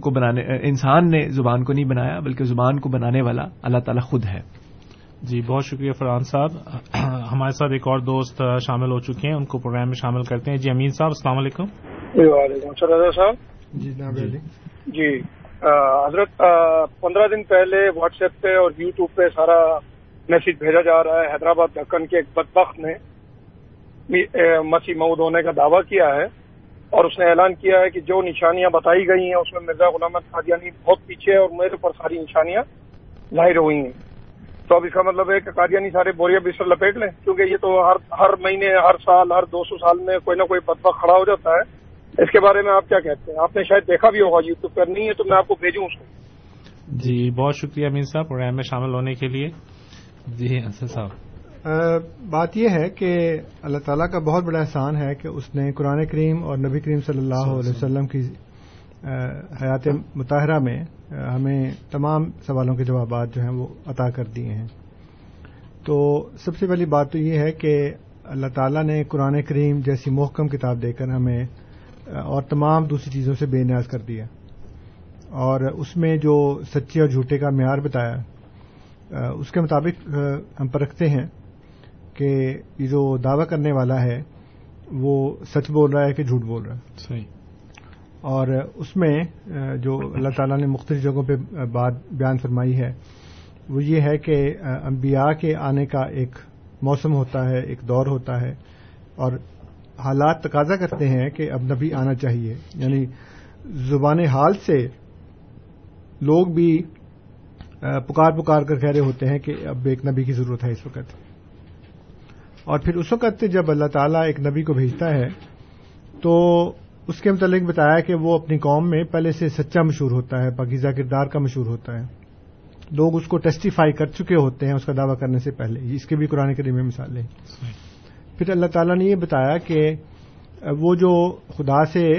کو بنانے انسان نے زبان کو نہیں بنایا بلکہ زبان کو بنانے والا اللہ تعالیٰ خود ہے۔ جی بہت شکریہ فرحان صاحب۔ [CLEARS THROAT] ہمارے ساتھ ایک اور دوست شامل ہو چکے ہیں ان کو پروگرام میں شامل کرتے ہیں۔ جی امین صاحب السلام علیکم۔ وعلیکم السلام۔ صاحب؟ جی جناب جی حضرت پندرہ دن پہلے واٹس ایپ پہ اور یو ٹیوب پہ سارا میسج بھیجا جا رہا ہے۔ حیدرآباد دکن کے ایک بدبخت نے مسیح مود ہونے کا دعویٰ کیا ہے اور اس نے اعلان کیا ہے کہ جو نشانیاں بتائی گئی ہیں اس میں مرزا غلام قادیانی بہت پیچھے اور میرے اوپر ساری نشانیاں ظاہر ہوئی ہیں۔ تو اب اس کا مطلب ہے کہ قادیانی سارے بوریا بستر لپیٹ لیں کیونکہ یہ تو ہر ہر مہینے ہر سال ہر دو سو سال میں کوئی نہ کوئی بدبخ کھڑا ہو جاتا ہے۔ اس کے بارے میں آپ کیا کہتے ہیں؟ آپ نے شاید دیکھا بھی ہوگا یوٹیوب پر نہیں ہے تو میں آپ کو بھیجوں اس کو۔ جی بہت شکریہ امین صاحب پروگرام میں شامل ہونے کے لیے۔ جی انصر صاحب۔ بات یہ ہے کہ اللہ تعالیٰ کا بہت بڑا احسان ہے کہ اس نے قرآن کریم اور نبی کریم صلی اللہ علیہ وسلم کی حیات مطالعہ میں ہمیں تمام سوالوں کے جوابات جو ہیں وہ عطا کر دیے ہیں۔ تو سب سے پہلی بات تو یہ ہے کہ اللہ تعالیٰ نے قرآن کریم جیسی محکم کتاب دے کر ہمیں اور تمام دوسری چیزوں سے بے نیاز کر دیا۔ اور اس میں جو سچے اور جھوٹے کا معیار بتایا اس کے مطابق ہم پرکھتے ہیں کہ یہ جو دعوی کرنے والا ہے، وہ سچ بول رہا ہے کہ جھوٹ بول رہا ہے۔ صحیح۔ اور اس میں جو اللہ تعالیٰ نے مختلف جگہوں پہ بات بیان فرمائی ہے، وہ یہ ہے کہ انبیاء کے آنے کا ایک موسم ہوتا ہے، ایک دور ہوتا ہے، اور حالات تقاضا کرتے ہیں کہ اب نبی آنا چاہیے۔ یعنی زبان حال سے لوگ بھی پکار پکار کر کہہ رہے ہوتے ہیں کہ اب ایک نبی کی ضرورت ہے اس وقت۔ اور پھر اس وقت جب اللہ تعالیٰ ایک نبی کو بھیجتا ہے، تو اس کے متعلق بتایا کہ وہ اپنی قوم میں پہلے سے سچا مشہور ہوتا ہے، پاکیزہ کردار کا مشہور ہوتا ہے۔ لوگ اس کو ٹیسٹیفائی کر چکے ہوتے ہیں اس کا دعویٰ کرنے سے پہلے۔ اس کے بھی قرآن کریم میں مثالیں پھر اللہ تعالیٰ نے یہ بتایا کہ وہ جو خدا سے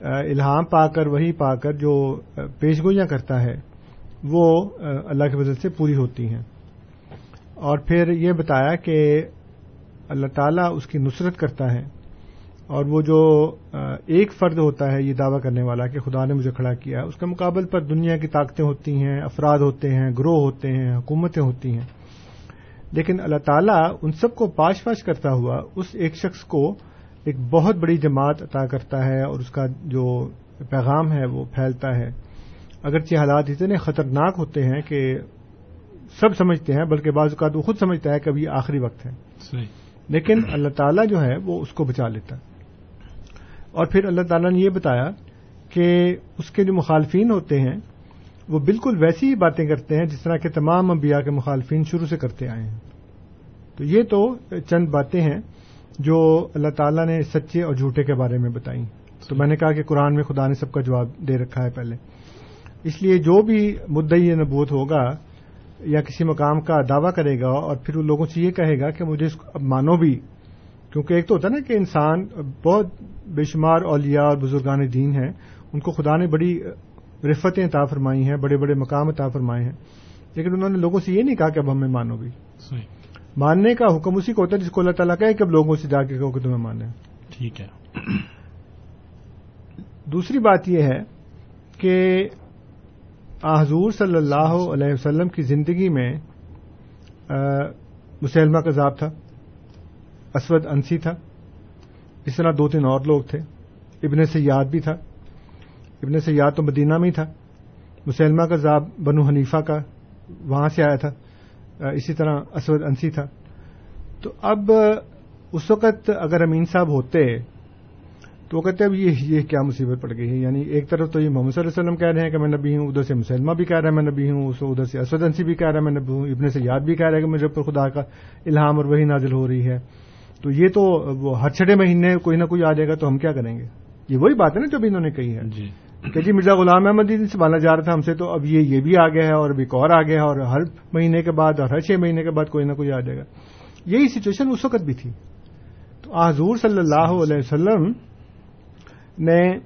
الہام پا کر وہی پا کر جو پیشگوئیاں کرتا ہے، وہ اللہ کے وجہ سے پوری ہوتی ہیں۔ اور پھر یہ بتایا کہ اللہ تعالیٰ اس کی نصرت کرتا ہے۔ اور وہ جو ایک فرد ہوتا ہے یہ دعویٰ کرنے والا کہ خدا نے مجھے کھڑا کیا اس کے مقابل پر دنیا کی طاقتیں ہوتی ہیں افراد ہوتے ہیں گروہ ہوتے ہیں حکومتیں ہوتی ہیں۔ لیکن اللہ تعالیٰ ان سب کو پاش پاش کرتا ہوا اس ایک شخص کو ایک بہت بڑی جماعت عطا کرتا ہے اور اس کا جو پیغام ہے وہ پھیلتا ہے۔ اگرچہ حالات اتنے خطرناک ہوتے ہیں کہ سب سمجھتے ہیں بلکہ بعض اوقات وہ خود سمجھتا ہے کہ ابھی آخری وقت ہے۔ لیکن اللہ تعالیٰ جو ہے وہ اس کو بچا لیتا ہے۔ اور پھر اللہ تعالیٰ نے یہ بتایا کہ اس کے جو مخالفین ہوتے ہیں، وہ بالکل ویسی ہی باتیں کرتے ہیں جس طرح کے تمام انبیاء کے مخالفین شروع سے کرتے آئے ہیں۔ تو یہ تو چند باتیں ہیں جو اللہ تعالیٰ نے سچے اور جھوٹے کے بارے میں بتائی تو میں نے کہا کہ قرآن میں خدا نے سب کا جواب دے رکھا ہے پہلے۔ اس لیے جو بھی مدعی نبوت ہوگا یا کسی مقام کا دعویٰ کرے گا اور پھر ان لوگوں سے یہ کہے گا کہ مجھے اس کو اب مانو بھی۔ کیونکہ ایک تو ہوتا ہے نا کہ انسان بہت بے شمار اولیاء اور بزرگان دین ہیں ان کو خدا نے بڑی رفتیں عطا فرمائی ہیں بڑے بڑے مقام عطا فرمائے ہیں۔ لیکن انہوں نے لوگوں سے یہ نہیں کہا کہ اب ہمیں مانو بھی۔ صحیح۔ ماننے کا حکم اسی کو ہوتا ہے جس کو اللہ تعالیٰ کہے کہ اب لوگوں سے جا کے کہو کہ تمہیں مانے ٹھیک ہے۔ دوسری بات یہ ہے کہ حضور صلی اللہ علیہ وسلم کی زندگی میں مسلمہ کذاب تھا۔ اسود انسی تھا۔ اس طرح دو تین اور لوگ تھے۔ ابن سیاد بھی تھا۔ ابن سیاد تو مدینہ میں ہی تھا۔ مسلمہ کذاب بنو حنیفہ کا وہاں سے آیا تھا۔ اسی طرح اسود انسی تھا۔ تو اب اس وقت اگر امین صاحب ہوتے تو وہ کہتے اب یہ یہ کیا مصیبت پڑ گئی ہے؟ یعنی ایک طرف تو یہ محمد صلی اللہ علیہ وسلم کہہ رہے ہیں کہ میں نبی ہوں، ادھر سے مسلمہ بھی کہہ رہا ہے میں نبی ہوں ادھر سے اسود انسی بھی کہہ رہا ہے میں نبی ہوں، ابن سے یاد بھی کہہ رہا ہے کہ مجھے پر خدا کا الہام اور وہی نازل ہو رہی ہے۔ تو یہ تو ہر چھٹے مہینے کوئی نہ کوئی آ جائے گا تو ہم کیا کریں گے؟ یہ وہی بات ہے نا جو بھی انہوں نے کہی ہے۔ جی۔ کہ جی مرزا غلام احمد دین سے بالا جا رہا تھا ہم سے تو اب یہ یہ بھی آ گیا ہے اور اب ایک اور آ گیا ہے اور ہر مہینے کے بعد اور ہر چھ مہینے کے بعد کوئی نہ کوئی آ جائے گا۔ یہی سچویشن اس وقت بھی تھی۔ تو حضور صلی اللہ علیہ وسلم نے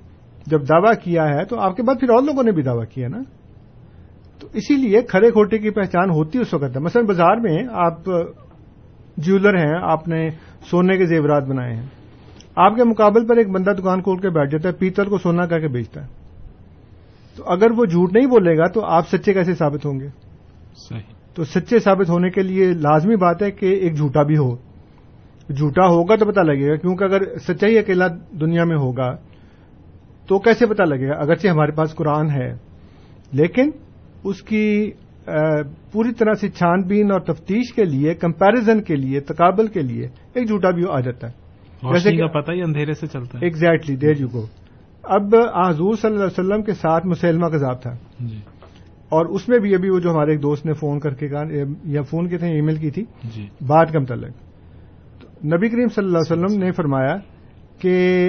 جب دعویٰ کیا ہے تو آپ کے بعد پھر اور لوگوں نے بھی دعویٰ کیا نا۔ تو اسی لیے کھڑے کھوٹے کی پہچان ہوتی اس وقت ہے۔ مثلا بازار میں آپ جیولر ہیں آپ نے سونے کے زیورات بنائے ہیں۔ آپ کے مقابل پر ایک بندہ دکان کھول کے بیٹھ جاتا ہے پیتل کو سونا کہہ کے بیچتا ہے۔ تو اگر وہ جھوٹ نہیں بولے گا تو آپ سچے کیسے ثابت ہوں گے؟ صحیح۔ تو سچے ثابت ہونے کے لیے لازمی بات ہے کہ ایک جھوٹا بھی ہو۔ جھوٹا ہوگا تو پتہ لگے گا کیونکہ اگر سچائی اکیلا دنیا میں ہوگا تو کیسے پتہ لگے گا؟ اگرچہ ہمارے پاس قرآن ہے لیکن اس کی پوری طرح سے چھان بین اور تفتیش کے لیے کمپیرزن کے لیے تقابل کے لیے ایک جھوٹا بھی آ جاتا ہے۔ روشنی کہ- کا پتہ ہی اندھیرے سے چلتا ہے۔ ایگزیکٹلی دیر یو گو اب حضور صلی اللہ علیہ وسلم کے ساتھ مسلمہ کذاب تھا جی۔ اور اس میں بھی ابھی وہ جو ہمارے ایک دوست نے فون کر کے کہا یا فون کی تھے ای میل کی تھی۔ جی۔ بات کا متعلق۔ نبی کریم صلی اللہ علیہ وسلم نے فرمایا کہ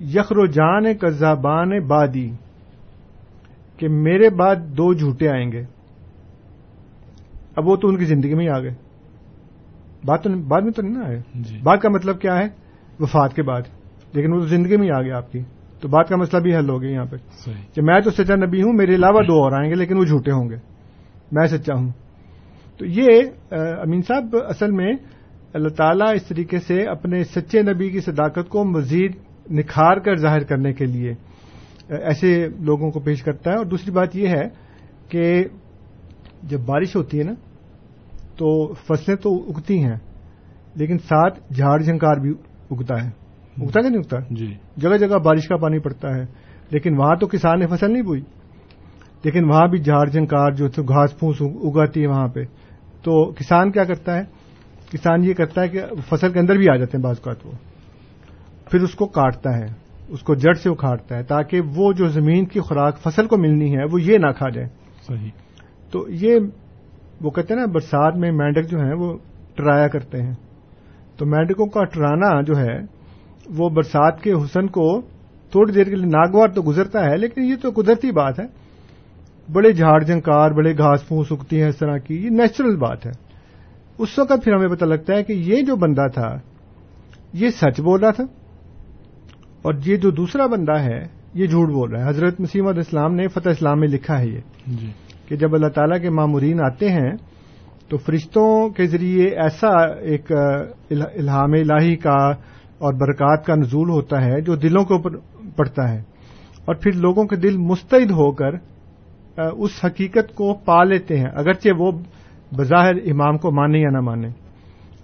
یخر و جان کذابان بادی کہ میرے بعد دو جھوٹے آئیں گے۔ اب وہ تو ان کی زندگی میں ہی آ گئے۔ بات تو بعد میں تو نہیں نا آئے۔ جی۔ بات کا مطلب کیا ہے؟ وفات کے بعد۔ لیکن وہ تو زندگی میں ہی آ گیا آپ کی۔ تو بات کا مسئلہ بھی حل ہو گیا یہاں پہ۔ کہ میں تو سچا نبی ہوں میرے علاوہ دو اور آئیں گے لیکن وہ جھوٹے ہوں گے۔ میں سچا ہوں۔ تو یہ امین صاحب اصل میں اللہ تعالیٰ اس طریقے سے اپنے سچے نبی کی صداقت کو مزید نکھار کر ظاہر کرنے کے لیے ایسے لوگوں کو پیش کرتا ہے۔ اور دوسری بات یہ ہے کہ جب بارش ہوتی ہے نا تو فصلیں تو اگتی ہیں لیکن ساتھ جھاڑ جھنکار بھی اگتا ہے۔ اگتا کہ نہیں اگتا؟ جی۔ جگہ جگہ بارش کا پانی پڑتا ہے لیکن وہاں تو کسان نے فصل نہیں بوئی۔ لیکن وہاں بھی جھاڑ جنکار جو گھاس پھوس اگاتی ہے وہاں پہ۔ تو کسان کیا کرتا ہے؟ کسان یہ کرتا ہے کہ فصل کے اندر بھی آ جاتے ہیں بعض اوقات وہ۔ پھر اس کو کاٹتا ہے اس کو جڑ سے اکھاڑتا ہے تاکہ وہ جو زمین کی خوراک فصل کو ملنی ہے وہ یہ نہ کھا جائے۔ صحیح۔ تو یہ وہ کہتے ہیں نا برسات میں مینڈک جو ہیں وہ ٹرایا کرتے ہیں۔ تو مینڈکوں کا ٹرانا جو ہے وہ برسات کے حسن کو تھوڑی دیر کے لیے ناگوار تو گزرتا ہے، لیکن یہ تو قدرتی بات ہے۔ بڑے جھاڑ جھنکار، بڑے گھاس پھوس اگتی ہیں اس طرح کی، یہ نیچرل بات ہے۔ اس وقت پھر ہمیں پتہ لگتا ہے کہ یہ جو بندہ تھا، یہ سچ بول رہا تھا اور یہ جو دوسرا بندہ ہے، یہ جھوٹ بول رہا ہے۔ حضرت مسیم علیہ السلام نے فتح اسلام میں لکھا ہے یہ۔ جی۔ کہ جب اللہ تعالیٰ کے معمورین آتے ہیں تو فرشتوں کے ذریعے ایسا ایک الہ- الہام الہی کا اور برکات کا نزول ہوتا ہے جو دلوں کے اوپر پڑتا ہے۔ اور پھر لوگوں کے دل مستعد ہو کر اس حقیقت کو پا لیتے ہیں اگرچہ وہ بظاہر امام کو مانے یا نہ مانے۔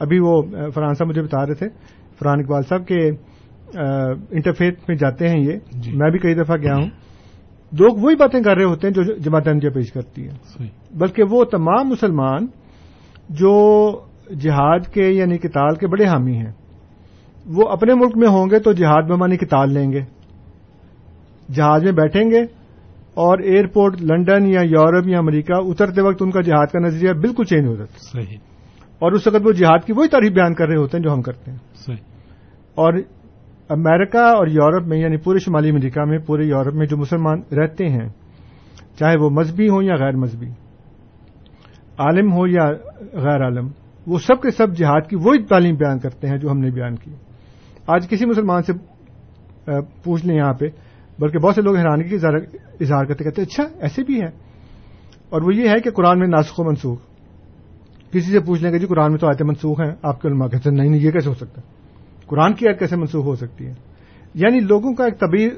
ابھی وہ فرحان صاحب مجھے بتا رہے تھے فرحان اقبال صاحب کہ انٹرفیت میں جاتے ہیں یہ۔ جی۔ میں بھی کئی دفعہ گیا ہوں۔ لوگ وہی باتیں کر رہے ہوتے ہیں جو جماعت احمدیہ پیش کرتی ہے بلکہ وہ تمام مسلمان جو جہاد کے یعنی کتال کے بڑے حامی ہیں وہ اپنے ملک میں ہوں گے تو جہاد بمانی کتال لیں گے۔ جہاز میں بیٹھیں گے اور ایئرپورٹ لنڈن یا یورپ یا امریکہ اترتے وقت ان کا جہاد کا نظریہ بالکل چینج ہو جاتا ہے۔ صحیح۔ اور اس وقت وہ جہاد کی وہی تعریف بیان کر رہے ہوتے ہیں جو ہم کرتے ہیں۔ صحیح۔ اور امریکہ اور یورپ میں یعنی پورے شمالی امریکہ میں، پورے یورپ میں جو مسلمان رہتے ہیں، چاہے وہ مذہبی ہوں یا غیر مذہبی، عالم ہو یا غیر عالم، وہ سب کے سب جہاد کی وہی تعلیم بیان کرتے ہیں جو ہم نے بیان کی۔ آج کسی مسلمان سے پوچھ لیں یہاں پہ، بلکہ بہت سے لوگ حیرانگی کی اظہار کرتے کہتے اچھا ایسے بھی ہے اور وہ یہ ہے کہ قرآن میں ناسخ و منسوخ۔ کسی سے پوچھ لیں کہ جی قرآن میں تو آیتیں منسوخ ہیں، آپ کے علماء کہتے ہیں، نہیں نہیں، یہ کیسے ہو سکتا؟ قرآن کی آیت کیسے منسوخ ہو سکتی ہے؟ یعنی لوگوں کا ایک طبی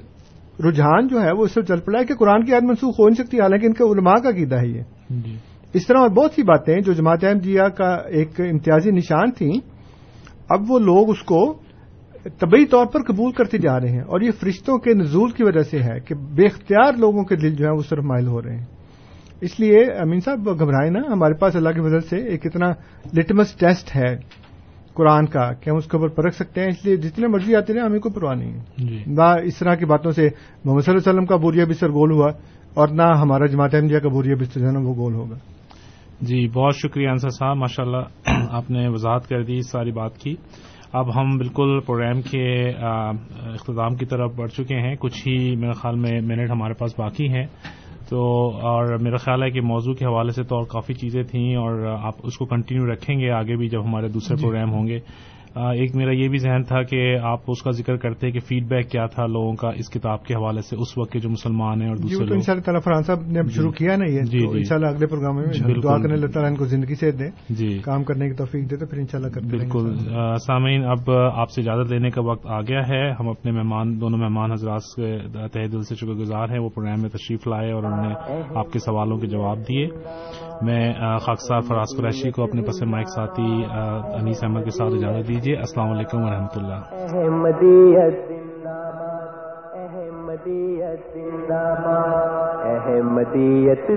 رجحان جو ہے وہ اس سے چل پڑا ہے کہ قرآن کی آیت منسوخ ہو نہیں سکتی حالانکہ ان کے علماء کا قیدا ہے یہ۔ جی۔ اس طرح اور بہت سی باتیں جو جماعت احمدیہ کا ایک امتیازی نشان تھیں اب وہ لوگ اس کو طبی طور پر قبول کرتے جا رہے ہیں۔ اور یہ فرشتوں کے نزول کی وجہ سے ہے کہ بے اختیار لوگوں کے دل جو ہیں وہ صرف مائل ہو رہے ہیں۔ اس لیے امین صاحب گھبرائیں نا ہمارے پاس اللہ کی مدد سے ایک اتنا لٹمس ٹیسٹ ہے۔ قرآن کا کہ ہم اس کے اوپر پرکھ سکتے ہیں اس لیے جتنے مرضی آتے رہے ہمیں کوئی پرواہ نہیں ہے۔ جی۔ نہ اس طرح کی باتوں سے محمد صلی اللہ علیہ وسلم کا بوریا بستر گول ہوا اور نہ ہمارا جماعت احمدیہ کا بوریا بستر جو ہے نا وہ گول ہوگا۔ جی بہت شکریہ انصر صاحب ماشاء اللہ آپ نے وضاحت کر دی ساری بات کی۔ اب ہم بالکل پروگرام کے اختتام کی طرف بڑھ چکے ہیں۔ کچھ ہی میرے خیال میں منٹ ہمارے پاس باقی ہیں۔ تو اور میرا خیال ہے کہ موضوع کے حوالے سے تو اور کافی چیزیں تھیں اور آپ اس کو کنٹینیو رکھیں گے آگے بھی جب ہمارے دوسرے پروگرام ہوں گے۔ ایک میرا یہ بھی ذہن تھا کہ آپ اس کا ذکر کرتے کہ فیڈ بیک کیا تھا لوگوں کا اس کتاب کے حوالے سے اس وقت کے جو مسلمان ہیں اور جی دوسرے لوگ۔ ان شاء اللہ فرحان صاحب نے اب شروع کیا نا یہ۔ جی، جی۔ ان شاء اللہ اگلے پروگرام میں بالکل۔ دعا کرنے اللہ تعالیٰ ان کو زندگی سے دے جی۔ کام کرنے کی توفیق دے تو پھر ان شاء اللہ کرتے بالکل۔ سامعین اب آپ سے اجازت لینے کا وقت آ گیا ہے۔ ہم اپنے مہمان دونوں مہمان حضرات سے تہ دل سے شکر گزار ہیں۔ وہ پروگرام میں تشریف لائے اور انہوں نے آپ کے سوالوں کے جواب دیے۔ میں آ، خاک صاحب فراز قریشی کو اپنے پس مائک ساتھی انیس احمد کے ساتھ اجازت دیجیے السلام علیکم ورحمۃ اللہ۔ احمدیت